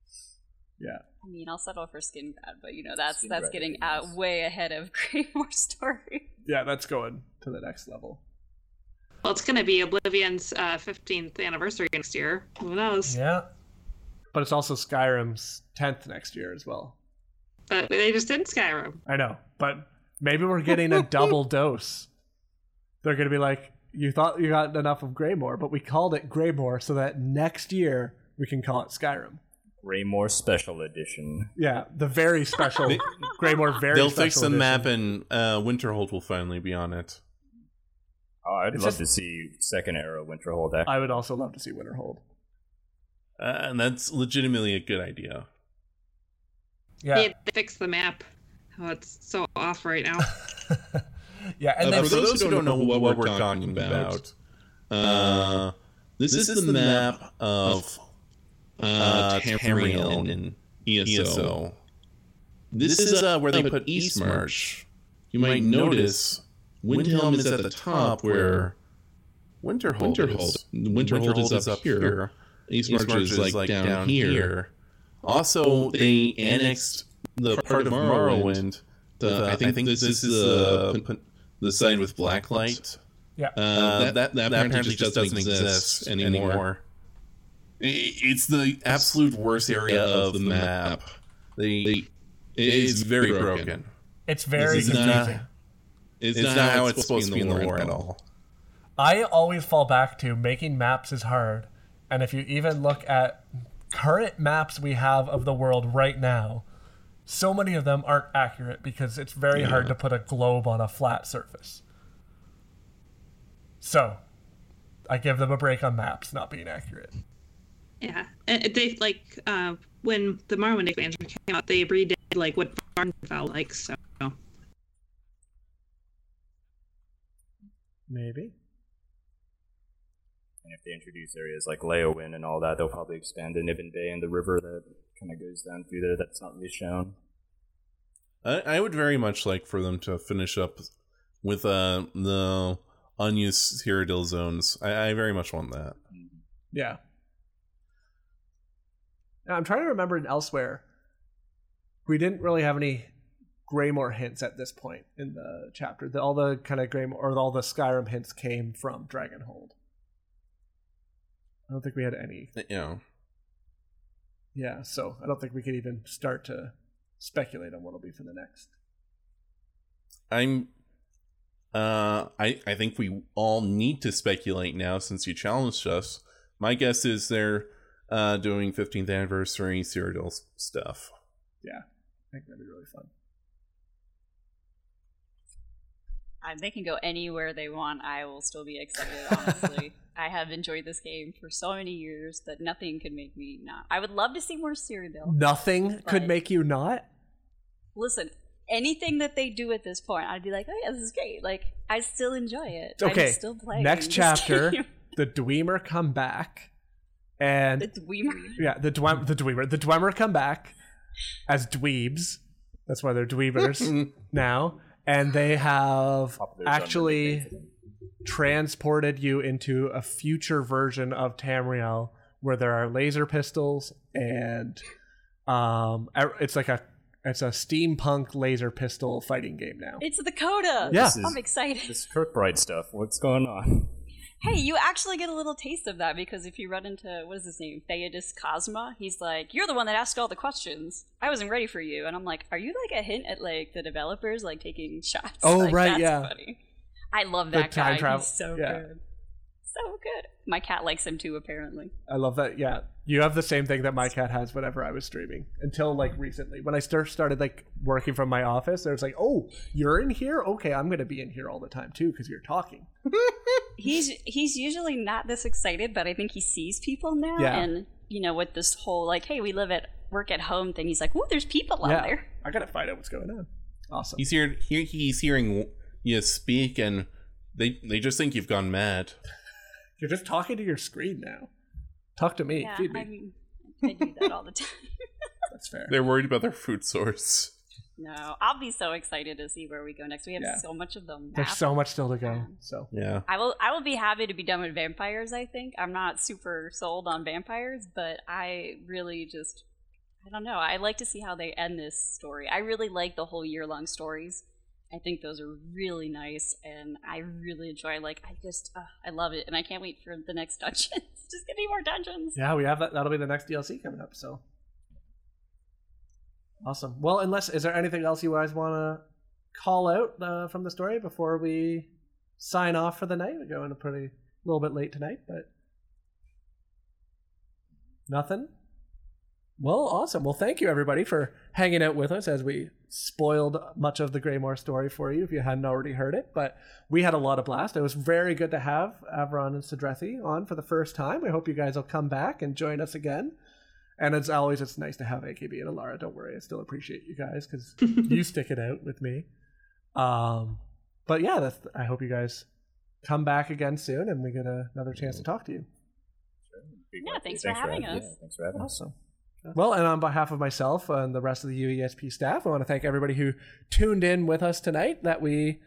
yeah, I mean, I'll settle for Skingrad, but you know that's Skin that's getting out nice. way ahead of Greymoor story. yeah, that's going to the next level. Well, it's going to be Oblivion's uh, 15th anniversary next year. Who knows? Yeah, but it's also Skyrim's tenth next year as well. But they just did Skyrim. I know, but maybe we're getting a double dose. They're going to be like, you thought you got enough of Greymoor, but we called it Greymoor so that next year we can call it Skyrim. Greymoor Special Edition. Yeah, the very special Greymoor very They'll special fix the edition. map, and uh, Winterhold will finally be on it. Oh, I'd It's love just- to see second era Winterhold. Actually. I would also love to see Winterhold. Uh, and that's legitimately a good idea. Yeah, They, they fixed the map. Oh, it's so off right now. yeah, and Uh, then for those who don't know what, we're talking about, uh, this, is, the map of uh, Tamriel and ESO. This is uh, where they put East Eastmarch. You might notice Windhelm is at the top where Winterhold, Winterhold. is. Winterhold is up here. Eastmarch is, like, down here. Also, they annexed the part of Morrowind. The- with, uh, I think this is the the side with blacklight. yeah, Uh, that, that, apparently just doesn't exist anymore. I- It's the absolute worst area of the map. They, it's very broken. it's very It's confusing. not, it's not how it's supposed to be in the lore at all. I always fall back to making maps is hard, and if you even look at current maps we have of the world right now, so many of them aren't accurate because it's very hard to put a globe on a flat surface. So, I give them a break on maps not being accurate. yeah. And they, like, uh, when the Morrowind expansion came out, they redid, like, what Farm felt like, so. Maybe. And if they introduce areas like Leyawiin and all that, they'll probably expand the Niben Bay and the river that kind of goes down through there. That's not really shown. I, I would very much like for them to finish up with uh, the unused Cyrodiil zones. I, I very much want that. Yeah. Now, I'm trying to remember in Elsweyr. We didn't really have any Greymoor hints at this point in the chapter. The, all the kind of Greymoor or all the Skyrim hints came from Dragonhold. I don't think we had any. You know, Yeah, so I don't think we could even start to speculate on what'll be for the next. I'm. Uh, I I think we all need to speculate now since you challenged us. My guess is they're uh, doing 15th anniversary Cyrodiil s- stuff. Yeah, I think that'd be really fun. They can go anywhere they want. I will still be excited. Honestly, I have enjoyed this game for so many years that nothing could make me not. I would love to see more Cyrodiil. Nothing could make you not. Listen, anything that they do at this point, I'd be like, oh yeah, this is great. Like I still enjoy it. Okay, I'm still playing. next this chapter, game. the Dwemer come back, and the Dweemer. Yeah, the Dwem- the Dweemer. The Dwemer come back as dweebs. That's why they're dweebers now. And they have Top of their genre actually transported you into a future version of Tamriel where there are laser pistols and um it's like a It's a steampunk laser pistol fighting game now. It's the Coda. Yeah. I'm excited. This Kirkbride stuff. What's going on? Hey, hmm. you actually get a little taste of that because if you run into what is his name, Theodis Cosma, he's like, "You're the one that asked all the questions. I wasn't ready for you." And I'm like, "Are you like a hint at like the developers like taking shots?" Oh, Like, right, that's yeah. Funny. I love The that time guy. travel- He's so yeah. good. So good. My cat likes him too, apparently. I love that. Yeah, you have the same thing that my cat has whenever I was streaming until like recently when I start started like working from my office. It was like, oh, you're in here. Okay, I'm gonna be in here all the time too because you're talking. He's he's usually not this excited, but I think he sees people now, Yeah. and you know, with this whole like, "Hey, we live at work at home" thing, he's like, oh, there's people out there." I gotta find out what's going on. Awesome. He's here. He, he's hearing you speak, and they they just think you've gone mad. You're just talking to your screen now. Talk to me. Yeah, Feed me. I mean, I do that all the time. That's fair. They're worried about their food source. No, I'll be so excited to see where we go next. We have Yeah. so much of them. There's so much still to go. So Yeah. I will. I will be happy to be done with vampires. I think I'm not super sold on vampires, but I really just. I don't know. I like to see how they end this story. I really like the whole year long stories. I think those are really nice, and I really enjoy. Like, I just, uh, I love it, and I can't wait for the next dungeons. just give me more dungeons. yeah, we have that. That'll be the next DLC coming up. So awesome. Well, unless is there anything else you guys want to call out uh, from the story before we sign off for the night? We're going a pretty little bit late tonight, but nothing. Well, awesome. Well, thank you everybody for hanging out with us as we spoiled much of the Greymoor story for you if you hadn't already heard it. But we had a lot of blast. It was very good to have Avron and Sedrethi on for the first time. We hope you guys will come back and join us again. And as always, it's nice to have AKB and Alarra. Don't worry, I still appreciate you guys because you stick it out with me. Um, but yeah, that's, I hope you guys come back again soon and we get a, another chance to talk to you. Yeah, thanks for having us. Yeah, thanks for having us. Awesome. Well, and on behalf of myself and the rest of the UESP staff, I want to thank everybody who tuned in with us tonight. That we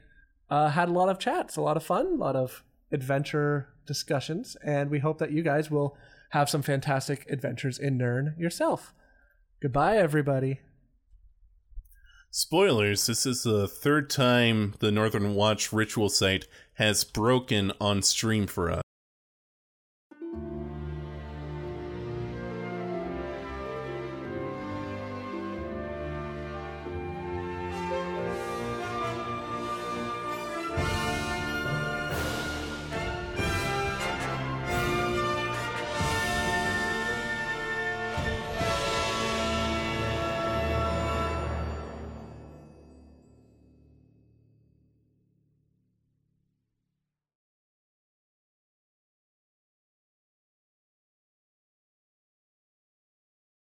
uh, had a lot of chats, a lot of fun, a lot of adventure discussions, and we hope that you guys will have some fantastic adventures in Nirn yourself. Goodbye, everybody. Spoilers, this is the third time the Northern Watch ritual site has broken on stream for us.